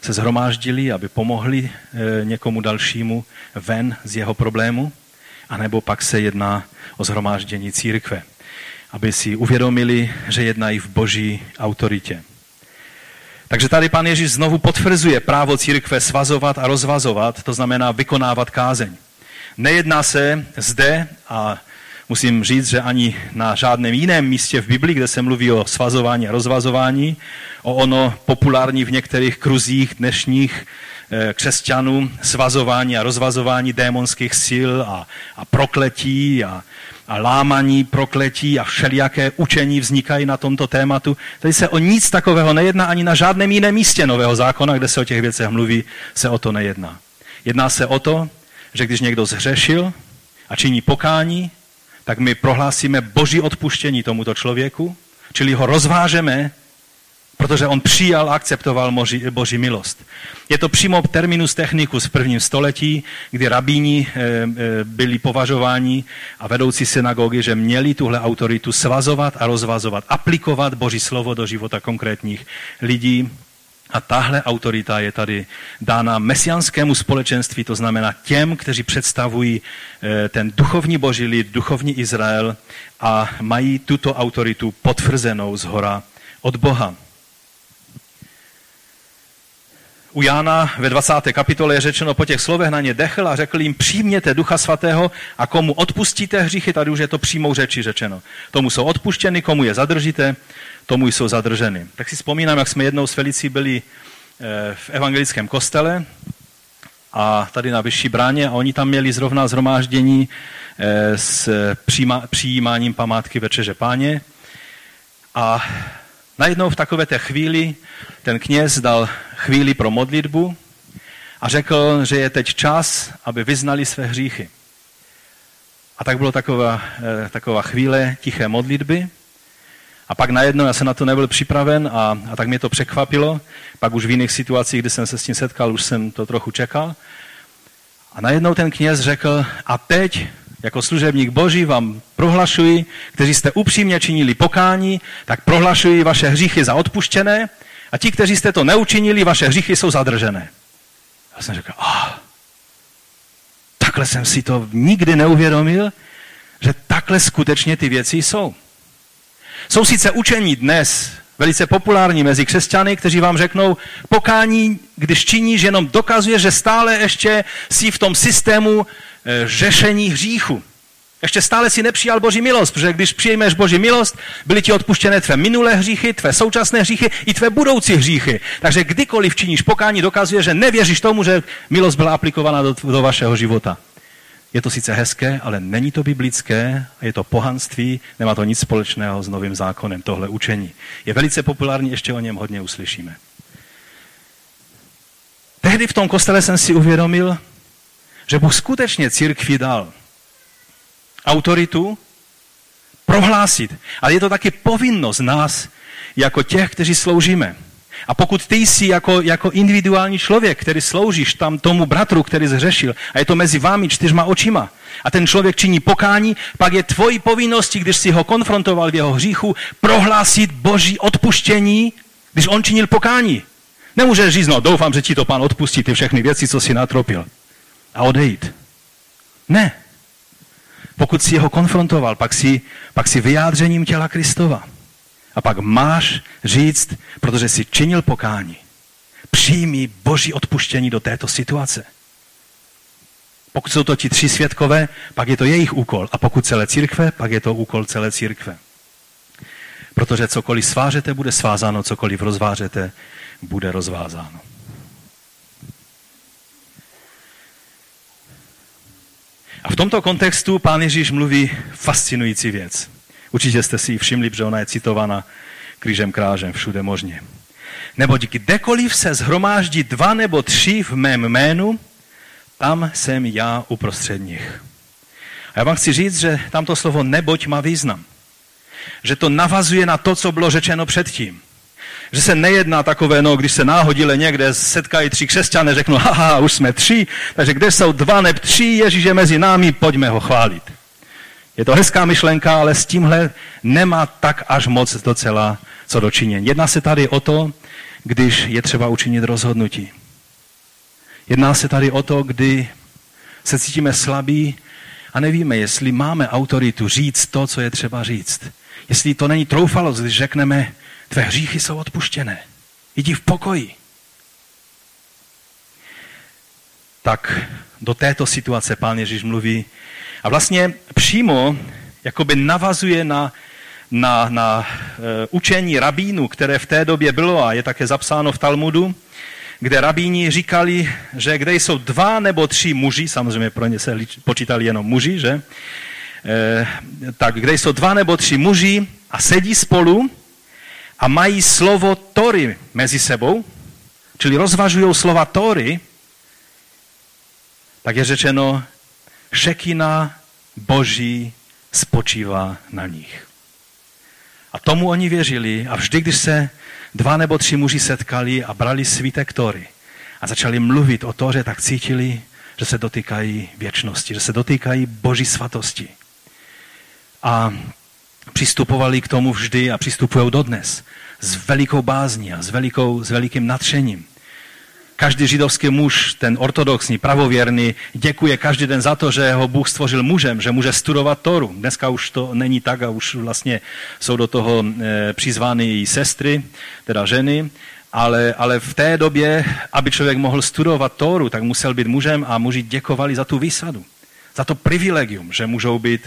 se zhromáždili, aby pomohli e, někomu dalšímu ven z jeho problému, anebo pak se jedná o zhromáždění církve, aby si uvědomili, že jednají v boží autoritě. Takže tady pan Ježíš znovu potvrzuje právo církve svazovat a rozvazovat, to znamená vykonávat kázeň. Nejedná se zde, a musím říct, že ani na žádném jiném místě v Biblii, kde se mluví o svazování a rozvazování, o ono populární v některých kruzích dnešních eh, křesťanů svazování a rozvazování démonských sil a, a prokletí a, a lámaní prokletí a všelijaké učení vznikají na tomto tématu. Tady se o nic takového nejedná ani na žádném jiném místě Nového zákona, kde se o těch věcech mluví, se o to nejedná. Jedná se o to, že když někdo zhřešil a činí pokání, tak my prohlásíme boží odpuštění tomuto člověku, čili ho rozvážeme, protože on přijal a akceptoval boží, boží milost. Je to přímo terminus technicus v prvním století, kdy rabíni e, e, byli považováni a vedoucí synagogy, že měli tuhle autoritu svazovat a rozvazovat, aplikovat boží slovo do života konkrétních lidí, a tahle autorita je tady dána mesianskému společenství, to znamená těm, kteří představují eh, ten duchovní boží lid, duchovní Izrael a mají tuto autoritu potvrzenou z hora od Boha. U Jána ve 20. kapitole je řečeno po těch slovech na ně dechl a řekl jim, přijměte ducha svatého a komu odpustíte hříchy, tady už je to přímou řeči řečeno. Tomu jsou odpuštěny, komu je zadržíte, tomu jsou zadrženy. Tak si vzpomínám, jak jsme jednou s Felicí byli eh, v evangelickém kostele a tady na Vyšší bráně a oni tam měli zrovna zhromáždění eh, s přijímáním památky Večeře páně a najednou v takové té chvíli ten kněz dal chvíli pro modlitbu a řekl, že je teď čas, aby vyznali své hříchy. A tak bylo taková, eh, taková chvíle tiché modlitby a pak najednou, já jsem na to nebyl připraven a, a tak mě to překvapilo. Pak už v jiných situacích, kdy jsem se s tím setkal, už jsem to trochu čekal. A najednou ten kněz řekl, a teď jako služebník Boží vám prohlašuji, kteří jste upřímně činili pokání, tak prohlašuji vaše hříchy za odpuštěné a ti, kteří jste to neučinili, vaše hříchy jsou zadržené. Já jsem řekl, ah, takhle jsem si to nikdy neuvědomil, že takhle skutečně ty věci jsou. Jsou sice učení dnes velice populární mezi křesťany, kteří vám řeknou, pokání, když činíš, jenom dokazuje, že stále ještě jsi v tom systému e, řešení hříchu. Ještě stále si nepřijal Boží milost, protože když přijmeš Boží milost, byly ti odpuštěné tvé minulé hříchy, tvé současné hříchy i tvé budoucí hříchy. Takže kdykoliv činíš pokání, dokazuje, že nevěříš tomu, že milost byla aplikovaná do, do vašeho života. Je to sice hezké, ale není to biblické, je to pohanství, nemá to nic společného s novým zákonem, tohle učení. Je velice populární, ještě o něm hodně uslyšíme. Tehdy v tom kostele jsem si uvědomil, že Bůh skutečně církvi dal autoritu prohlásit. Ale je to taky povinnost nás, jako těch, kteří sloužíme. A pokud ty jsi jako, jako individuální člověk, který sloužíš tam tomu bratru, který zhřešil, a je to mezi vámi čtyřma očima, a ten člověk činí pokání, pak je tvojí povinností, když si ho konfrontoval v jeho hříchu, prohlásit boží odpuštění, když on činil pokání. Nemůžeš říct, no doufám, že ti to pán odpustí, ty všechny věci, co si natropil. A odejít. Ne. Pokud si ho konfrontoval, pak si, pak si vyjádřením těla Kristova. A pak máš říct, protože jsi činil pokání, přijmi boží odpuštění do této situace. Pokud jsou to ti tři světkové, pak je to jejich úkol. A pokud celé církve, pak je to úkol celé církve. Protože cokoliv svářete, bude svázáno, cokoliv rozvářete, bude rozvázáno. A v tomto kontextu pán Ježíš mluví fascinující věc. Určitě jste si ji všimli, že ona je citována křížem krážem všude možně. Neboť kdekoliv se zhromáždí dva nebo tři v mém jménu, tam jsem já uprostřed nich. A já vám chci říct, že tamto slovo neboť má význam. Že to navazuje na to, co bylo řečeno předtím. Že se nejedná takové, no, když se náhodile někde setkají tři křesťané, řeknou, haha, už jsme tři, takže kde jsou dva nebo tři, Ježíš je mezi námi, pojďme ho chválit. Je to hezká myšlenka, ale s tímhle nemá tak až moc docela co dočinění. Jedná se tady o to, když je třeba učinit rozhodnutí. Jedná se tady o to, kdy se cítíme slabí a nevíme, jestli máme autoritu říct to, co je třeba říct. Jestli to není troufalost, když řekneme, tvé hříchy jsou odpuštěné. Jdi v pokoji. Tak do této situace pán Ježíš mluví a vlastně přímo jakoby navazuje na, na, na uh, učení rabínu, které v té době bylo a je také zapsáno v Talmudu, kde rabíni říkali, že kde jsou dva nebo tři muži, samozřejmě pro ně se počítali jenom muži, že? E, tak kde jsou dva nebo tři muži a sedí spolu a mají slovo Tory mezi sebou, čili rozvažují slova Tory, tak je řečeno, šekina Boží spočívá na nich. A tomu oni věřili a vždy, když se dva nebo tři muži setkali a brali svítek Tory a začali mluvit o Toře, tak cítili, že se dotýkají věčnosti, že se dotýkají Boží svatosti. A přistupovali k tomu vždy a přistupují dodnes s velikou bázní a s, velikou, s velikým nadšením. Každý židovský muž, ten ortodoxní, pravověrný, děkuje každý den za to, že ho Bůh stvořil mužem, že může studovat Toru. Dneska už to není tak a už vlastně jsou do toho e, přizvány i sestry, teda ženy, ale, ale v té době, aby člověk mohl studovat Toru, tak musel být mužem a muži děkovali za tu výsadu, za to privilegium, že můžou být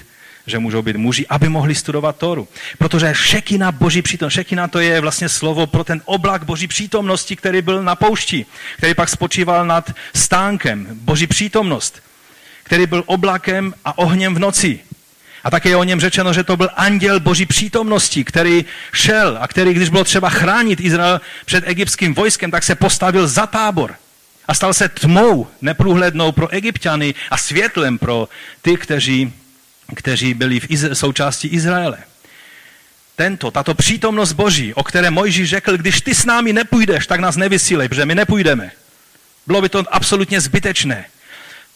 že můžou být muži, aby mohli studovat Toru. Protože šekina boží přítomnost, šekina to je vlastně slovo pro ten oblak boží přítomnosti, který byl na poušti, který pak spočíval nad stánkem, boží přítomnost, který byl oblakem a ohněm v noci. A také je o něm řečeno, že to byl anděl boží přítomnosti, který šel a který, když bylo třeba chránit Izrael před egyptským vojskem, tak se postavil za tábor a stal se tmou neprůhlednou pro egyptiany a světlem pro ty, kteří kteří byli v Izra- součástí Izraele. Tento, tato přítomnost Boží, o které Mojžíš řekl, když ty s námi nepůjdeš, tak nás nevysílej, protože my nepůjdeme. Bylo by to absolutně zbytečné.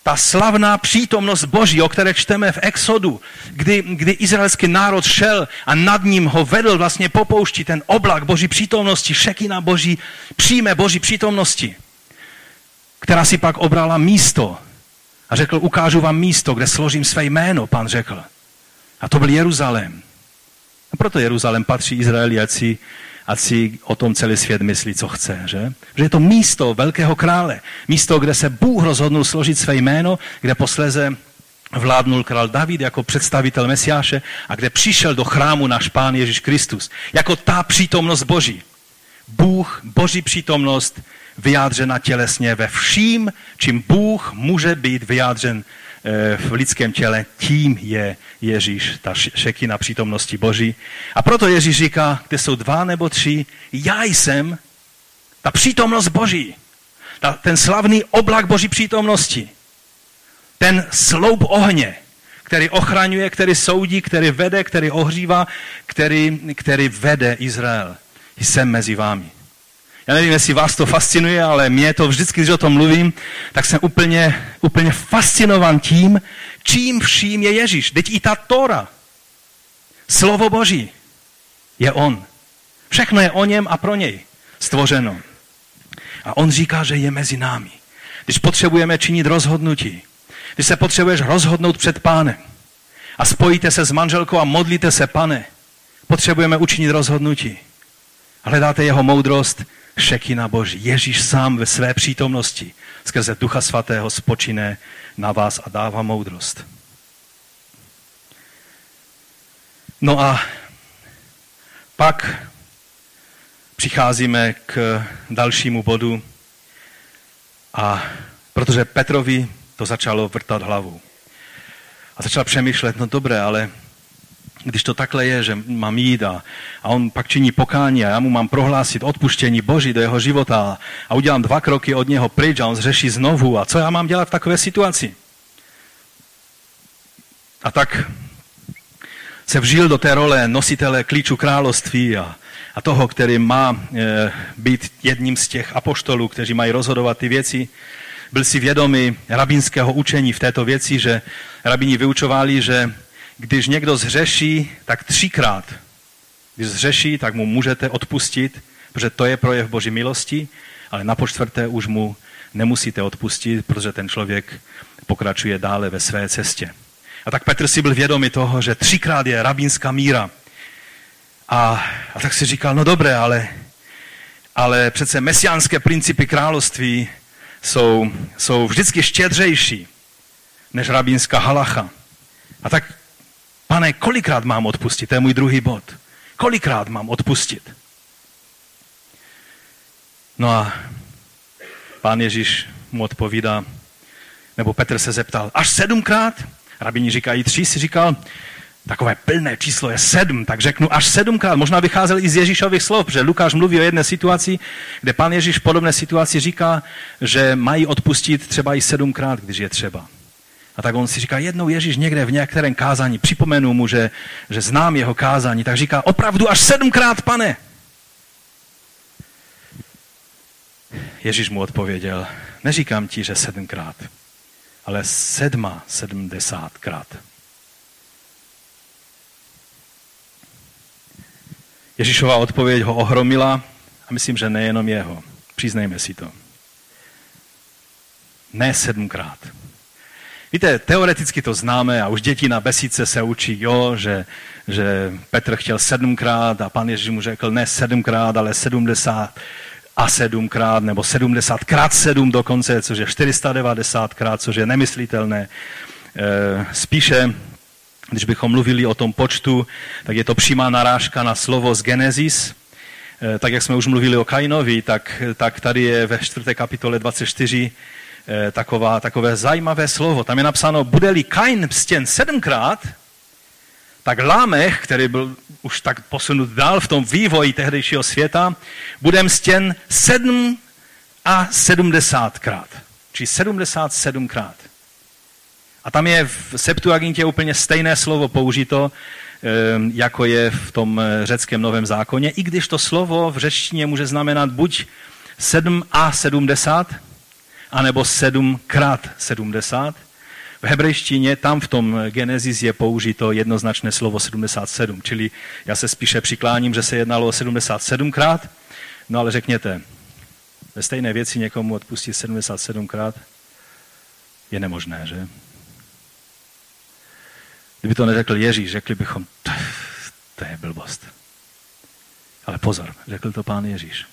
Ta slavná přítomnost Boží, o které čteme v Exodu, kdy, kdy izraelský národ šel a nad ním ho vedl vlastně po poušti ten oblak Boží přítomnosti, šekina Boží, přijme Boží přítomnosti, která si pak obrala místo a řekl, ukážu vám místo, kde složím své jméno, pan řekl. A to byl Jeruzalém. A proto Jeruzalém patří Izraeli, ať si, ať si o tom celý svět myslí, co chce. Že? že je to místo velkého krále. Místo, kde se Bůh rozhodnul složit své jméno, kde posleze vládnul král David jako představitel Mesiáše a kde přišel do chrámu náš pán Ježíš Kristus. Jako ta přítomnost Boží. Bůh, Boží přítomnost vyjádřena tělesně ve vším, čím Bůh může být vyjádřen eh, v lidském těle, tím je Ježíš, ta šekina přítomnosti Boží. A proto Ježíš říká, kde jsou dva nebo tři, já jsem ta přítomnost Boží. Ta, ten slavný oblak Boží přítomnosti. Ten sloup ohně, který ochraňuje, který soudí, který vede, který ohřívá, který, který vede Izrael. Jsem mezi vámi. Já nevím, jestli vás to fascinuje, ale mě to vždycky, když o tom mluvím, tak jsem úplně, úplně fascinovan tím, čím vším je Ježíš. Teď i ta Tora, slovo Boží, je On. Všechno je o něm a pro něj stvořeno. A on říká, že je mezi námi. Když potřebujeme činit rozhodnutí, když se potřebuješ rozhodnout před pánem a spojíte se s manželkou a modlíte se, pane, potřebujeme učinit rozhodnutí. Hledáte jeho moudrost, šekina Boží. Ježíš sám ve své přítomnosti skrze Ducha Svatého spočine na vás a dává moudrost. No a pak přicházíme k dalšímu bodu a protože Petrovi to začalo vrtat hlavu. A začal přemýšlet, no dobré, ale když to takhle je, že mám jít a, a on pak činí pokání a já mu mám prohlásit odpuštění Boží do jeho života a udělám dva kroky od něho pryč a on zřeší znovu a co já mám dělat v takové situaci? A tak se vžil do té role nositele klíču království a, a toho, který má e, být jedním z těch apoštolů, kteří mají rozhodovat ty věci. Byl si vědomý rabínského učení v této věci, že rabíni vyučovali, že když někdo zřeší, tak třikrát. Když zřeší, tak mu můžete odpustit, protože to je projev Boží milosti, ale na počtvrté už mu nemusíte odpustit, protože ten člověk pokračuje dále ve své cestě. A tak Petr si byl vědomý toho, že třikrát je rabínská míra. A, a tak si říkal, no dobré, ale, ale přece mesiánské principy království jsou, jsou vždycky štědřejší než rabínská halacha. A tak Pane, kolikrát mám odpustit? To je můj druhý bod. Kolikrát mám odpustit? No a pán Ježíš mu odpovídá, nebo Petr se zeptal, až sedmkrát? Rabini říkají tři, si říkal, takové plné číslo je sedm, tak řeknu až sedmkrát. Možná vycházel i z Ježíšových slov, protože Lukáš mluví o jedné situaci, kde pan Ježíš v podobné situaci říká, že mají odpustit třeba i sedmkrát, když je třeba. A tak on si říká, jednou Ježíš někde v některém kázání, připomenu mu, že, že znám jeho kázání, tak říká, opravdu až sedmkrát, pane. Ježíš mu odpověděl, neříkám ti, že sedmkrát, ale sedma sedmdesátkrát. Ježíšová odpověď ho ohromila a myslím, že nejenom jeho. Přiznejme si to. Ne sedmkrát. Víte, teoreticky to známe a už děti na besíce se učí, jo, že, že Petr chtěl sedmkrát a pan Ježíš mu řekl ne sedmkrát, ale sedmdesát a sedmkrát, nebo sedmdesát krát sedm dokonce, což je 490 krát, což je nemyslitelné. E, spíše, když bychom mluvili o tom počtu, tak je to přímá narážka na slovo z Genesis, e, tak jak jsme už mluvili o Kainovi, tak, tak tady je ve 4. kapitole 24 Eh, taková, takové zajímavé slovo. Tam je napsáno, bude-li Kain stěn sedmkrát, tak Lámech, který byl už tak posunut dál v tom vývoji tehdejšího světa, bude mstěn sedm a sedmdesátkrát. Či sedmdesát A tam je v Septuagintě úplně stejné slovo použito, eh, jako je v tom eh, řeckém novém zákoně, i když to slovo v řečtině může znamenat buď 7 a 70, anebo 7 krát 70. V hebrejštině tam v tom Genesis je použito jednoznačné slovo 77, čili já se spíše přikláním, že se jednalo o 77 krát, no ale řekněte, ve stejné věci někomu odpustit 77 krát je nemožné, že? Kdyby to neřekl Ježíš, řekli bychom, to je blbost. Ale pozor, řekl to pán Ježíš.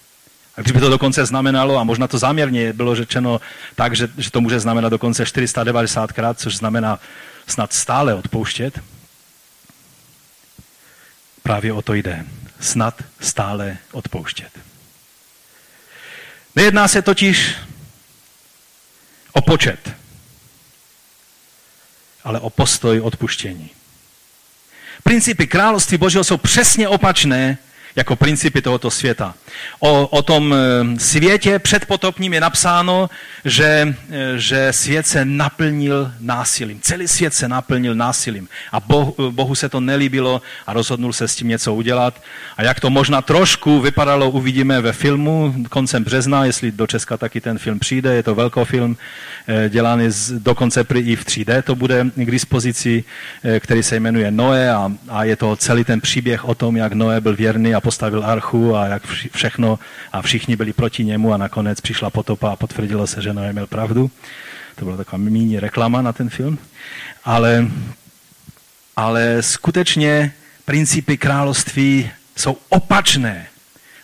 A kdyby to dokonce znamenalo, a možná to záměrně bylo řečeno tak, že, že to může znamenat dokonce 490 krát, což znamená snad stále odpouštět. Právě o to jde. Snad stále odpouštět. Nejedná se totiž o počet, ale o postoj odpuštění. Principy království Božího jsou přesně opačné jako principy tohoto světa. O, o tom eh, světě předpotopním je napsáno, že, eh, že svět se naplnil násilím. Celý svět se naplnil násilím. A bohu, bohu se to nelíbilo a rozhodnul se s tím něco udělat. A jak to možná trošku vypadalo, uvidíme ve filmu koncem března, jestli do Česka taky ten film přijde. Je to velkofilm, eh, dělaný z, dokonce i v 3D, to bude k dispozici, který se jmenuje Noé a, a je to celý ten příběh o tom, jak Noé byl věrný a postavil archu a jak všechno a všichni byli proti němu a nakonec přišla potopa a potvrdilo se, že Noé měl pravdu. To byla taková míní reklama na ten film. Ale, ale skutečně principy království jsou opačné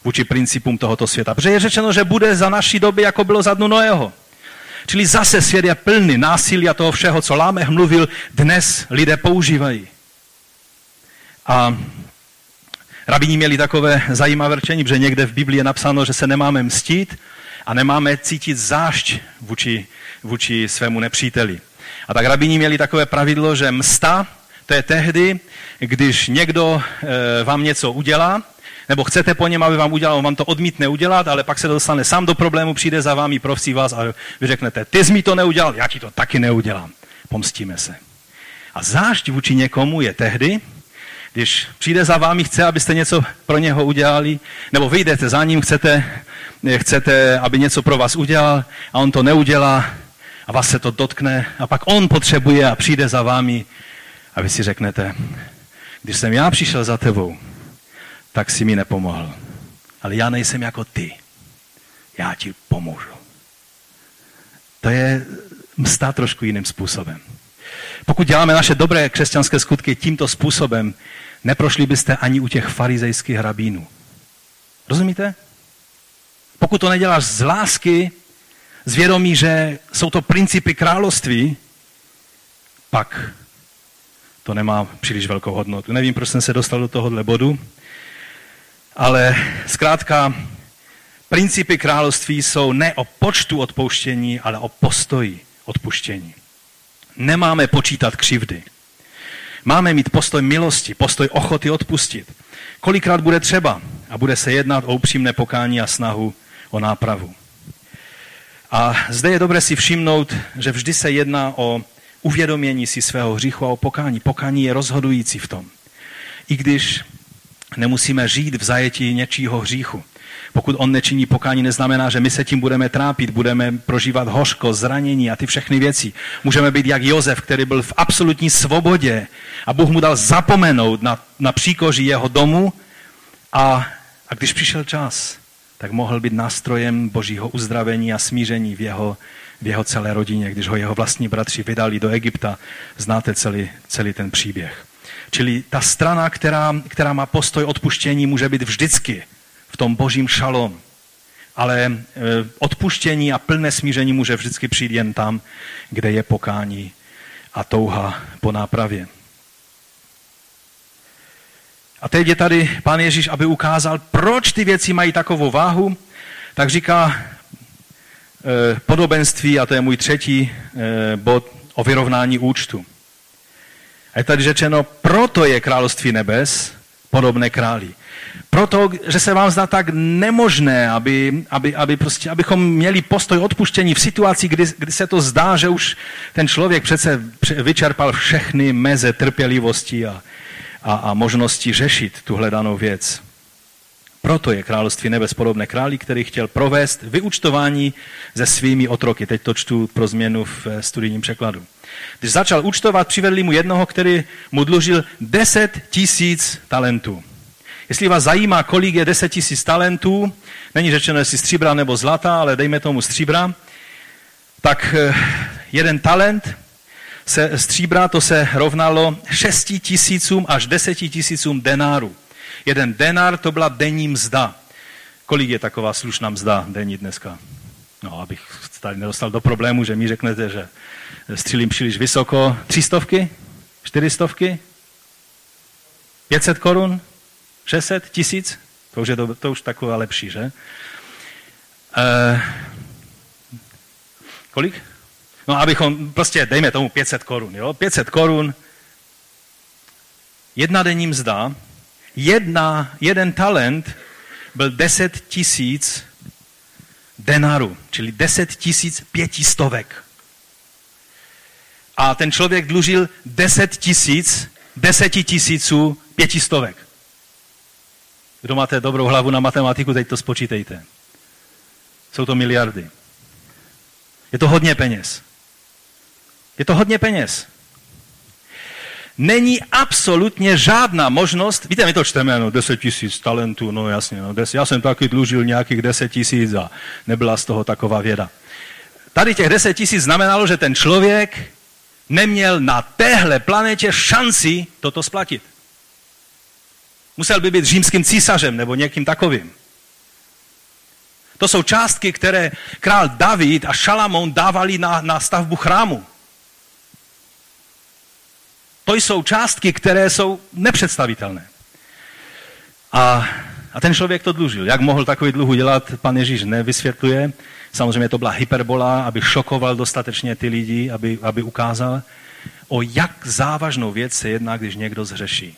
vůči principům tohoto světa. Protože je řečeno, že bude za naší doby, jako bylo za dnu Noého. Čili zase svět je plný násilí a toho všeho, co Lámech mluvil, dnes lidé používají. A Rabíni měli takové zajímavé řečení, že někde v Biblii je napsáno, že se nemáme mstít a nemáme cítit zášť vůči, vůči svému nepříteli. A tak rabíni měli takové pravidlo, že msta to je tehdy, když někdo e, vám něco udělá, nebo chcete po něm, aby vám udělal, on vám to odmítne udělat, ale pak se dostane sám do problému, přijde za vámi, prosí vás a vy řeknete, ty jsi mi to neudělal, já ti to taky neudělám. Pomstíme se. A zášť vůči někomu je tehdy, když přijde za vámi, chce, abyste něco pro něho udělali, nebo vyjdete za ním, chcete, chcete, aby něco pro vás udělal a on to neudělá a vás se to dotkne a pak on potřebuje a přijde za vámi a vy si řeknete, když jsem já přišel za tebou, tak si mi nepomohl. Ale já nejsem jako ty. Já ti pomůžu. To je msta trošku jiným způsobem. Pokud děláme naše dobré křesťanské skutky tímto způsobem, neprošli byste ani u těch farizejských rabínů. Rozumíte? Pokud to neděláš z lásky, z vědomí, že jsou to principy království, pak to nemá příliš velkou hodnotu. Nevím, proč jsem se dostal do tohohle bodu, ale zkrátka principy království jsou ne o počtu odpouštění, ale o postoji odpuštění. Nemáme počítat křivdy. Máme mít postoj milosti, postoj ochoty odpustit. Kolikrát bude třeba a bude se jednat o upřímné pokání a snahu o nápravu. A zde je dobré si všimnout, že vždy se jedná o uvědomění si svého hříchu a o pokání. Pokání je rozhodující v tom. I když nemusíme žít v zajetí něčího hříchu. Pokud on nečiní pokání, neznamená, že my se tím budeme trápit, budeme prožívat hořko, zranění a ty všechny věci. Můžeme být jak Jozef, který byl v absolutní svobodě a Bůh mu dal zapomenout na, na příkoří jeho domu a, a když přišel čas, tak mohl být nástrojem božího uzdravení a smíření v jeho, v jeho celé rodině, když ho jeho vlastní bratři vydali do Egypta. Znáte celý, celý ten příběh. Čili ta strana, která, která má postoj odpuštění, může být vždycky v tom božím šalom. Ale e, odpuštění a plné smíření může vždycky přijít jen tam, kde je pokání a touha po nápravě. A teď je tady pán Ježíš, aby ukázal, proč ty věci mají takovou váhu, tak říká e, podobenství, a to je můj třetí e, bod o vyrovnání účtu. A je tady řečeno, proto je království nebes podobné králi. Proto, že se vám zdá tak nemožné, aby, aby, aby prostě, abychom měli postoj odpuštění v situaci, kdy, kdy se to zdá, že už ten člověk přece vyčerpal všechny meze trpělivosti a, a, a možnosti řešit tu hledanou věc. Proto je království nebes podobné králi, který chtěl provést vyučtování se svými otroky. Teď to čtu pro změnu v eh, studijním překladu. Když začal účtovat, přivedli mu jednoho, který mu dlužil 10 tisíc talentů. Jestli vás zajímá, kolik je 10 tisíc talentů, není řečeno, jestli stříbra nebo zlata, ale dejme tomu stříbra, tak eh, jeden talent se, stříbra to se rovnalo 6 tisícům až 10 tisícům denárů. Jeden denár to byla denní mzda. Kolik je taková slušná mzda denní dneska? No, abych tady nedostal do problému, že mi řeknete, že střílím příliš vysoko. Třistovky? Čtyřistovky? 500 korun? 600? Tisíc? To už je to, to už takové lepší, že? E, kolik? No, abychom, prostě dejme tomu 500 korun, jo? 500 korun, jedna denní mzda, jedna, jeden talent byl 10 tisíc denarů, čili 10 tisíc pětistovek. A ten člověk dlužil 10 tisíc, 10 tisíců pětistovek. Kdo máte dobrou hlavu na matematiku, teď to spočítejte. Jsou to miliardy. Je to hodně peněz. Je to hodně peněz. Není absolutně žádná možnost, víte, my to čteme, no 10 tisíc talentů, no jasně, no, des, já jsem taky dlužil nějakých 10 tisíc a nebyla z toho taková věda. Tady těch 10 tisíc znamenalo, že ten člověk neměl na téhle planetě šanci toto splatit. Musel by být římským císařem nebo někým takovým. To jsou částky, které král David a Šalamón dávali na, na stavbu chrámu. To jsou částky, které jsou nepředstavitelné. A, a ten člověk to dlužil. Jak mohl takový dluh dělat, pan Ježíš nevysvětluje. Samozřejmě to byla hyperbola, aby šokoval dostatečně ty lidi, aby, aby ukázal, o jak závažnou věc se jedná, když někdo zřeší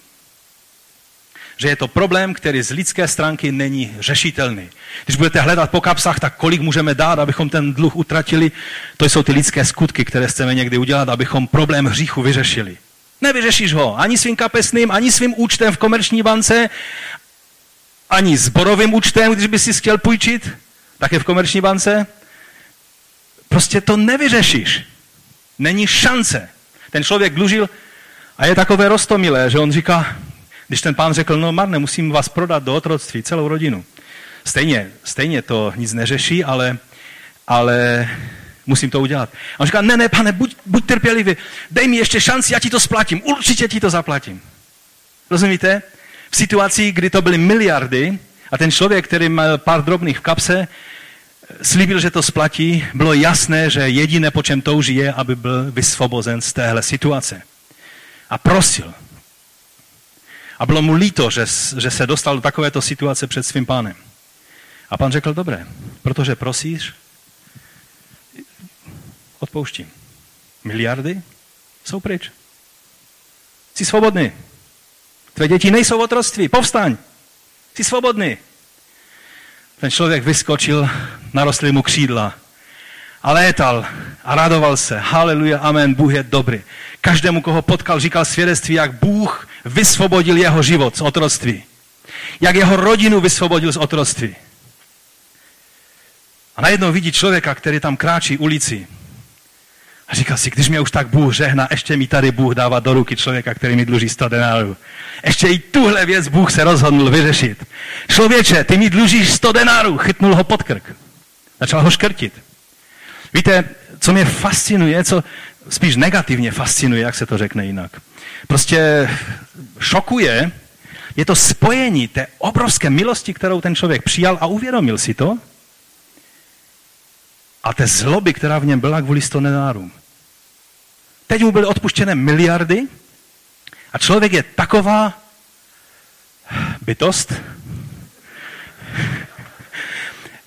že je to problém, který z lidské stránky není řešitelný. Když budete hledat po kapsách, tak kolik můžeme dát, abychom ten dluh utratili, to jsou ty lidské skutky, které chceme někdy udělat, abychom problém hříchu vyřešili. Nevyřešíš ho ani svým kapesným, ani svým účtem v komerční bance, ani zborovým účtem, když by si chtěl půjčit, také v komerční bance. Prostě to nevyřešíš. Není šance. Ten člověk dlužil a je takové rostomilé, že on říká, když ten pán řekl, no marne, musím vás prodat do otroctví, celou rodinu. Stejně, stejně to nic neřeší, ale, ale musím to udělat. A on říká, ne, ne, pane, buď, buď trpělivý, dej mi ještě šanci, já ti to splatím, určitě ti to zaplatím. Rozumíte? V situaci, kdy to byly miliardy a ten člověk, který měl pár drobných v kapse, slíbil, že to splatí, bylo jasné, že jediné, po čem touží, je, aby byl vysvobozen z téhle situace. A prosil, a bylo mu líto, že, že se dostal do takovéto situace před svým pánem. A pán řekl, dobré, protože prosíš, odpouštím. Miliardy jsou pryč. Jsi svobodný. Tvé děti nejsou otroctví. Povstaň. Jsi svobodný. Ten člověk vyskočil, narostly mu křídla a létal a radoval se. Haleluja, amen, Bůh je dobrý. Každému, koho potkal, říkal svědectví, jak Bůh vysvobodil jeho život z otroctví. Jak jeho rodinu vysvobodil z otroctví. A najednou vidí člověka, který tam kráčí ulici. A říká si, když mě už tak Bůh žehná, ještě mi tady Bůh dává do ruky člověka, který mi dluží 100 denárů. Ještě i tuhle věc Bůh se rozhodnul vyřešit. Člověče, ty mi dlužíš 100 denárů. Chytnul ho pod krk. Začal ho škrtit. Víte, co mě fascinuje, co spíš negativně fascinuje, jak se to řekne jinak. Prostě šokuje, je to spojení té obrovské milosti, kterou ten člověk přijal a uvědomil si to, a té zloby, která v něm byla kvůli sto denárům. Teď mu byly odpuštěné miliardy a člověk je taková bytost,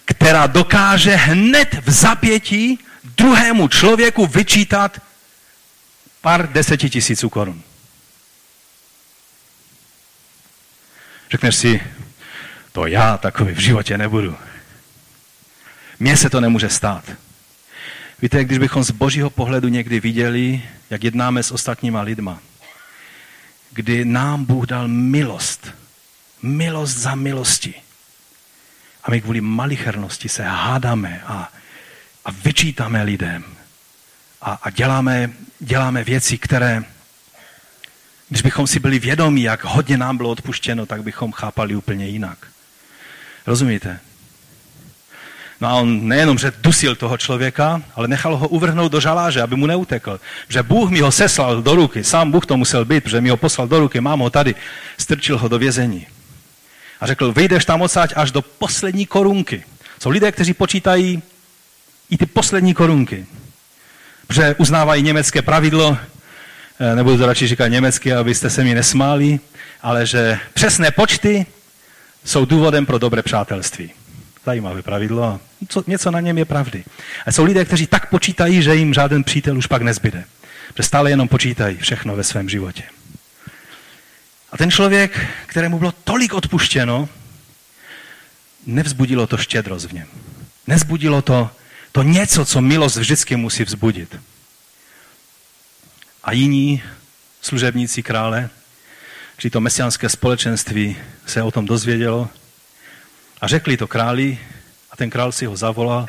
která dokáže hned v zapětí druhému člověku vyčítat pár deseti tisíců korun. Řekneš si, to já takový v životě nebudu. Mně se to nemůže stát. Víte, když bychom z božího pohledu někdy viděli, jak jednáme s ostatníma lidma, kdy nám Bůh dal milost, milost za milosti. A my kvůli malichernosti se hádáme a, a vyčítáme lidem. A, a děláme, děláme věci, které, když bychom si byli vědomí, jak hodně nám bylo odpuštěno, tak bychom chápali úplně jinak. Rozumíte? No a on nejenom, že dusil toho člověka, ale nechal ho uvrhnout do žaláře, aby mu neutekl. Že Bůh mi ho seslal do ruky, sám Bůh to musel být, že mi ho poslal do ruky, mám ho tady, strčil ho do vězení. A řekl, vyjdeš tam odsáď až do poslední korunky. Jsou lidé, kteří počítají I ty poslední korunky. Protože uznávají německé pravidlo, eh, nebudu to radši říkat německy, abyste se mi nesmáli, ale že přesné počty jsou důvodem pro dobré přátelství. Zajímavé pravidlo. Co, něco na něm je pravdy. A jsou lidé, kteří tak počítají, že jim žádný přítel už pak nezbyde. Že stále jenom počítají všechno ve svém životě. A ten člověk, kterému bylo tolik odpuštěno, nevzbudilo to štědrost v něm. Nezbudilo to, to něco, co milost vždycky musí vzbudit. A jiní služebníci krále, či to mesiánské společenství se o tom dozvědělo a řekli to králi a ten král si ho zavolal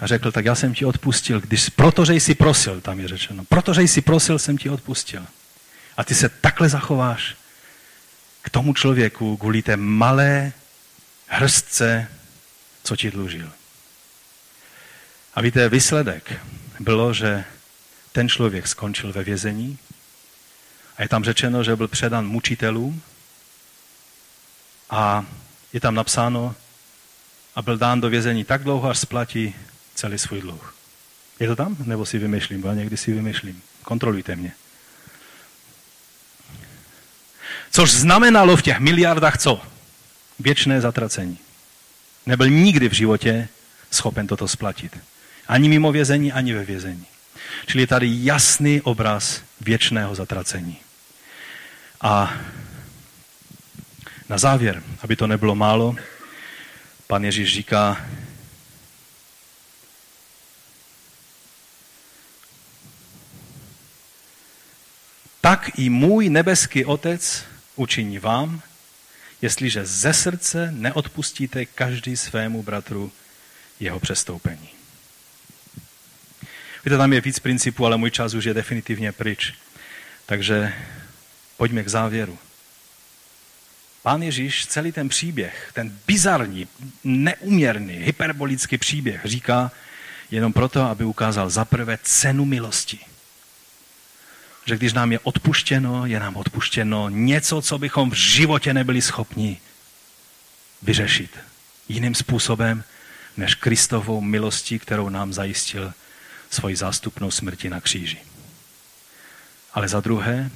a řekl, tak já jsem ti odpustil, když, protože jsi prosil, tam je řečeno, protože jsi prosil, jsem ti odpustil. A ty se takhle zachováš k tomu člověku kvůli té malé hrstce, co ti dlužil. A víte, výsledek bylo, že ten člověk skončil ve vězení a je tam řečeno, že byl předán mučitelům a je tam napsáno a byl dán do vězení tak dlouho, až splatí celý svůj dluh. Je to tam? Nebo si vymýšlím? Bo já někdy si vymýšlím. Kontrolujte mě. Což znamenalo v těch miliardách co? Věčné zatracení. Nebyl nikdy v životě schopen toto splatit. Ani mimo vězení, ani ve vězení. Čili je tady jasný obraz věčného zatracení. A na závěr, aby to nebylo málo, pan Ježíš říká, tak i můj nebeský otec učiní vám, jestliže ze srdce neodpustíte každý svému bratru jeho přestoupení. Víte, tam je víc principů, ale můj čas už je definitivně pryč. Takže pojďme k závěru. Pán Ježíš celý ten příběh, ten bizarní, neuměrný, hyperbolický příběh říká jenom proto, aby ukázal zaprvé cenu milosti. Že když nám je odpuštěno, je nám odpuštěno něco, co bychom v životě nebyli schopni vyřešit jiným způsobem, než Kristovou milostí, kterou nám zajistil svoji zástupnou smrti na kříži. Ale za druhé,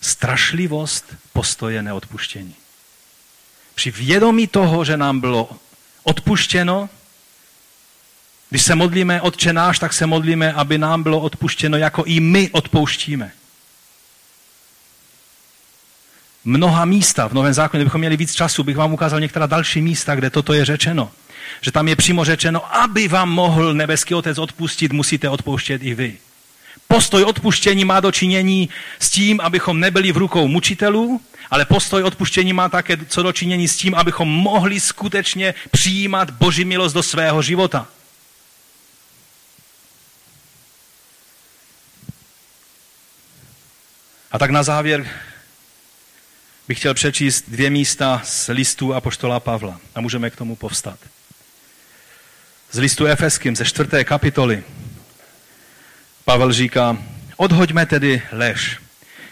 strašlivost postoje neodpuštění. Při vědomí toho, že nám bylo odpuštěno, když se modlíme Otče náš, tak se modlíme, aby nám bylo odpuštěno, jako i my odpouštíme. Mnoha místa v Novém zákoně, kdybychom měli víc času, bych vám ukázal některá další místa, kde toto je řečeno. Že tam je přímo řečeno, aby vám mohl nebeský otec odpustit, musíte odpouštět i vy. Postoj odpuštění má dočinění s tím, abychom nebyli v rukou mučitelů, ale postoj odpuštění má také co dočinění s tím, abychom mohli skutečně přijímat Boží milost do svého života. A tak na závěr bych chtěl přečíst dvě místa z listu Apoštola Pavla a můžeme k tomu povstat. Z listu Efeským ze čtvrté kapitoly Pavel říká, odhoďme tedy lež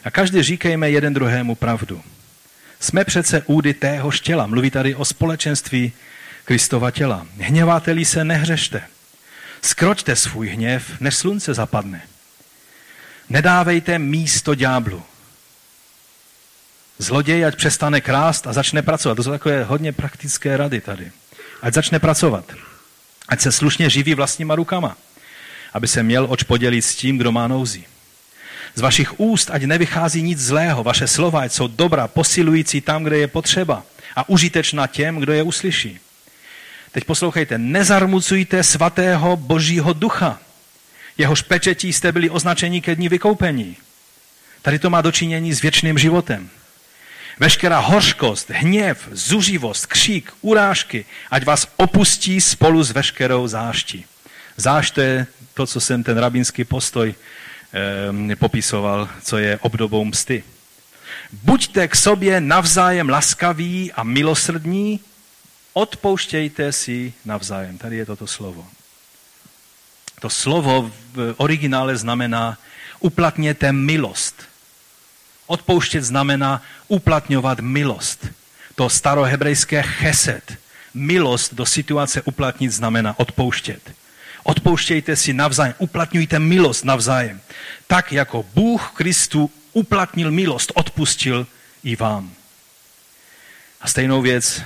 a každý říkejme jeden druhému pravdu. Jsme přece údy téhož těla. Mluví tady o společenství Kristova těla. Hněváte-li se, nehřešte. Skročte svůj hněv, než slunce zapadne. Nedávejte místo ďáblu. Zloděj, ať přestane krást a začne pracovat. To jsou takové hodně praktické rady tady. Ať začne pracovat. Ať se slušně živí vlastníma rukama. Aby se měl oč podělit s tím, kdo má nouzi. Z vašich úst ať nevychází nic zlého. Vaše slova ať jsou dobrá, posilující tam, kde je potřeba a užitečná těm, kdo je uslyší. Teď poslouchejte. Nezarmucujte svatého božího ducha. Jehož pečetí jste byli označeni ke dní vykoupení. Tady to má dočinění s věčným životem. Veškerá hořkost, hněv, zuřivost, křík, urážky, ať vás opustí spolu s veškerou záští. Zášť to je to, co jsem ten rabínský postoj eh, popisoval, co je obdobou msty. Buďte k sobě navzájem laskaví a milosrdní, odpouštějte si navzájem. Tady je toto slovo. To slovo v originále znamená uplatněte milost. Odpouštět znamená uplatňovat milost. To starohebrejské cheset, milost do situace uplatnit znamená odpouštět. Odpouštějte si navzájem, uplatňujte milost navzájem. Tak jako Bůh Kristu uplatnil milost, odpustil i vám. A stejnou věc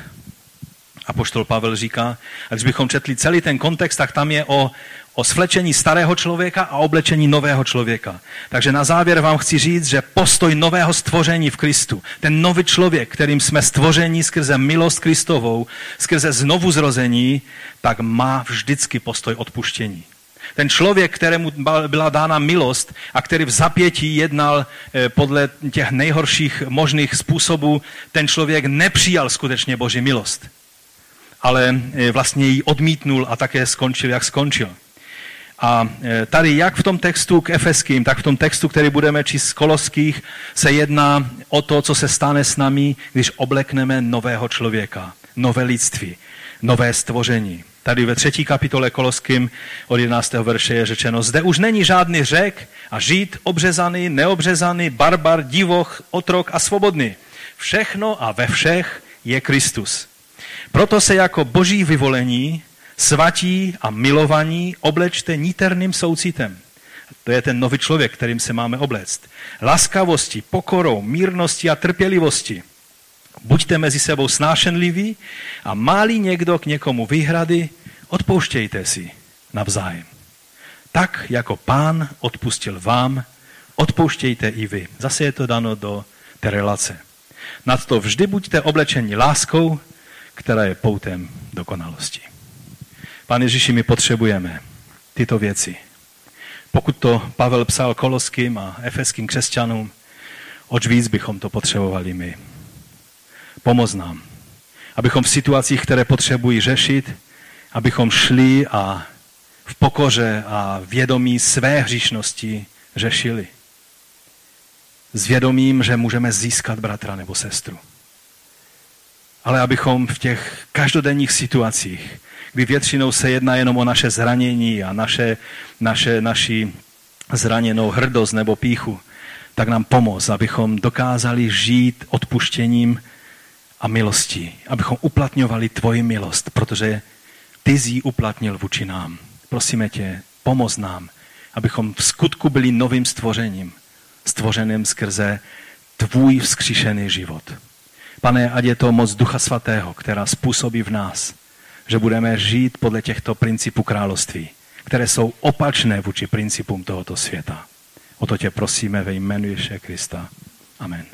Apoštol Pavel říká, a když bychom četli celý ten kontext, tak tam je o, o svlečení starého člověka a oblečení nového člověka. Takže na závěr vám chci říct, že postoj nového stvoření v Kristu, ten nový člověk, kterým jsme stvoření skrze milost Kristovou, skrze znovu zrození, tak má vždycky postoj odpuštění. Ten člověk, kterému byla dána milost a který v zapětí jednal eh, podle těch nejhorších možných způsobů, ten člověk nepřijal skutečně Boží milost. Ale eh, vlastně ji odmítnul a také skončil, jak skončil. A e, tady jak v tom textu k Efeským, tak v tom textu, který budeme číst z Koloských, se jedná o to, co se stane s námi, když oblekneme nového člověka, nové lidství, nové stvoření. Tady ve třetí kapitole Koloským od 11. verše je řečeno, zde už není žádný řek a žít, obřezaný, neobřezaný, barbar, divoch, otrok a svobodný. Všechno a ve všech je Kristus. Proto se jako boží vyvolení svatí a milovaní oblečte niterným soucitem. To je ten nový člověk, kterým se máme obléct. Laskavosti, pokorou, mírnosti a trpělivosti. Buďte mezi sebou snášenliví a máli někdo k někomu výhrady, odpouštějte si navzájem. Tak, jako pán odpustil vám, odpouštějte i vy. Zase je to dano do té relace. Nad to vždy buďte oblečeni láskou, která je poutem dokonalosti. Pane Ježíši, my potřebujeme tyto věci. Pokud to Pavel psal koloským a efeským křesťanům, oč víc bychom to potřebovali my. Pomoz nám, abychom v situacích, které potřebují řešit, abychom šli a v pokoře a vědomí své hříšnosti řešili. S vědomím, že můžeme získat bratra nebo sestru. Ale abychom v těch každodenních situacích kdy většinou se jedná jenom o naše zranění a naše, naše, naši zraněnou hrdost nebo píchu, tak nám pomoz, abychom dokázali žít odpuštěním a milostí, abychom uplatňovali tvoji milost, protože ty jsi uplatnil vůči nám. Prosíme tě, pomoz nám, abychom v skutku byli novým stvořením, stvořeným skrze tvůj vzkříšený život. Pane, ať je to moc Ducha Svatého, která způsobí v nás, že budeme žít podle těchto principů království, které jsou opačné vůči principům tohoto světa. O to tě prosíme ve jménu Ježíše Krista. Amen.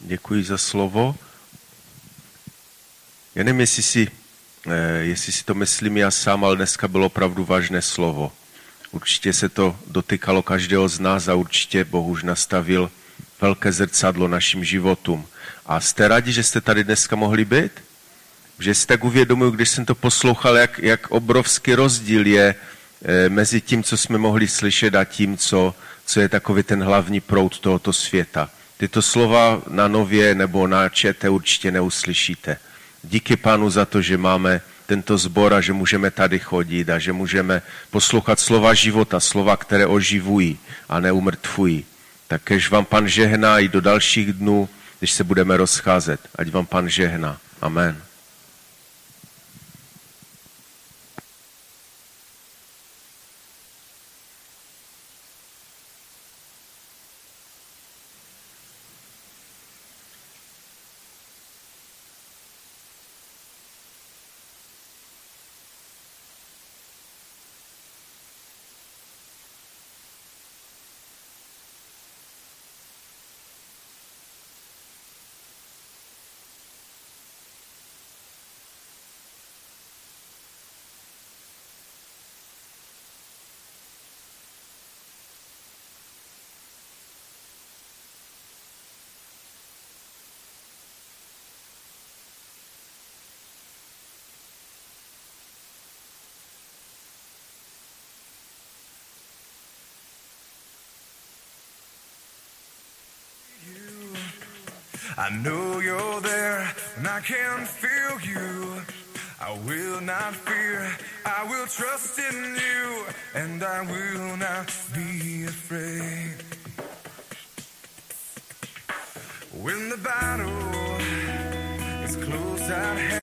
Děkuji za slovo. Já nevím, jestli si, eh, jestli si to myslím já sám, ale dneska bylo opravdu vážné slovo. Určitě se to dotykalo každého z nás a určitě Boh už nastavil velké zrcadlo našim životům. A jste rádi, že jste tady dneska mohli být? Že si tak uvědomuji, když jsem to poslouchal, jak, jak obrovský rozdíl je e, mezi tím, co jsme mohli slyšet a tím, co, co je takový ten hlavní proud tohoto světa. Tyto slova na nově nebo na čete určitě neuslyšíte. Díky pánu za to, že máme tento zbor a že můžeme tady chodit a že můžeme poslouchat slova života, slova, které oživují a neumrtvují. Tak vám pan žehná i do dalších dnů, když se budeme rozcházet. Ať vám pan žehná. Amen.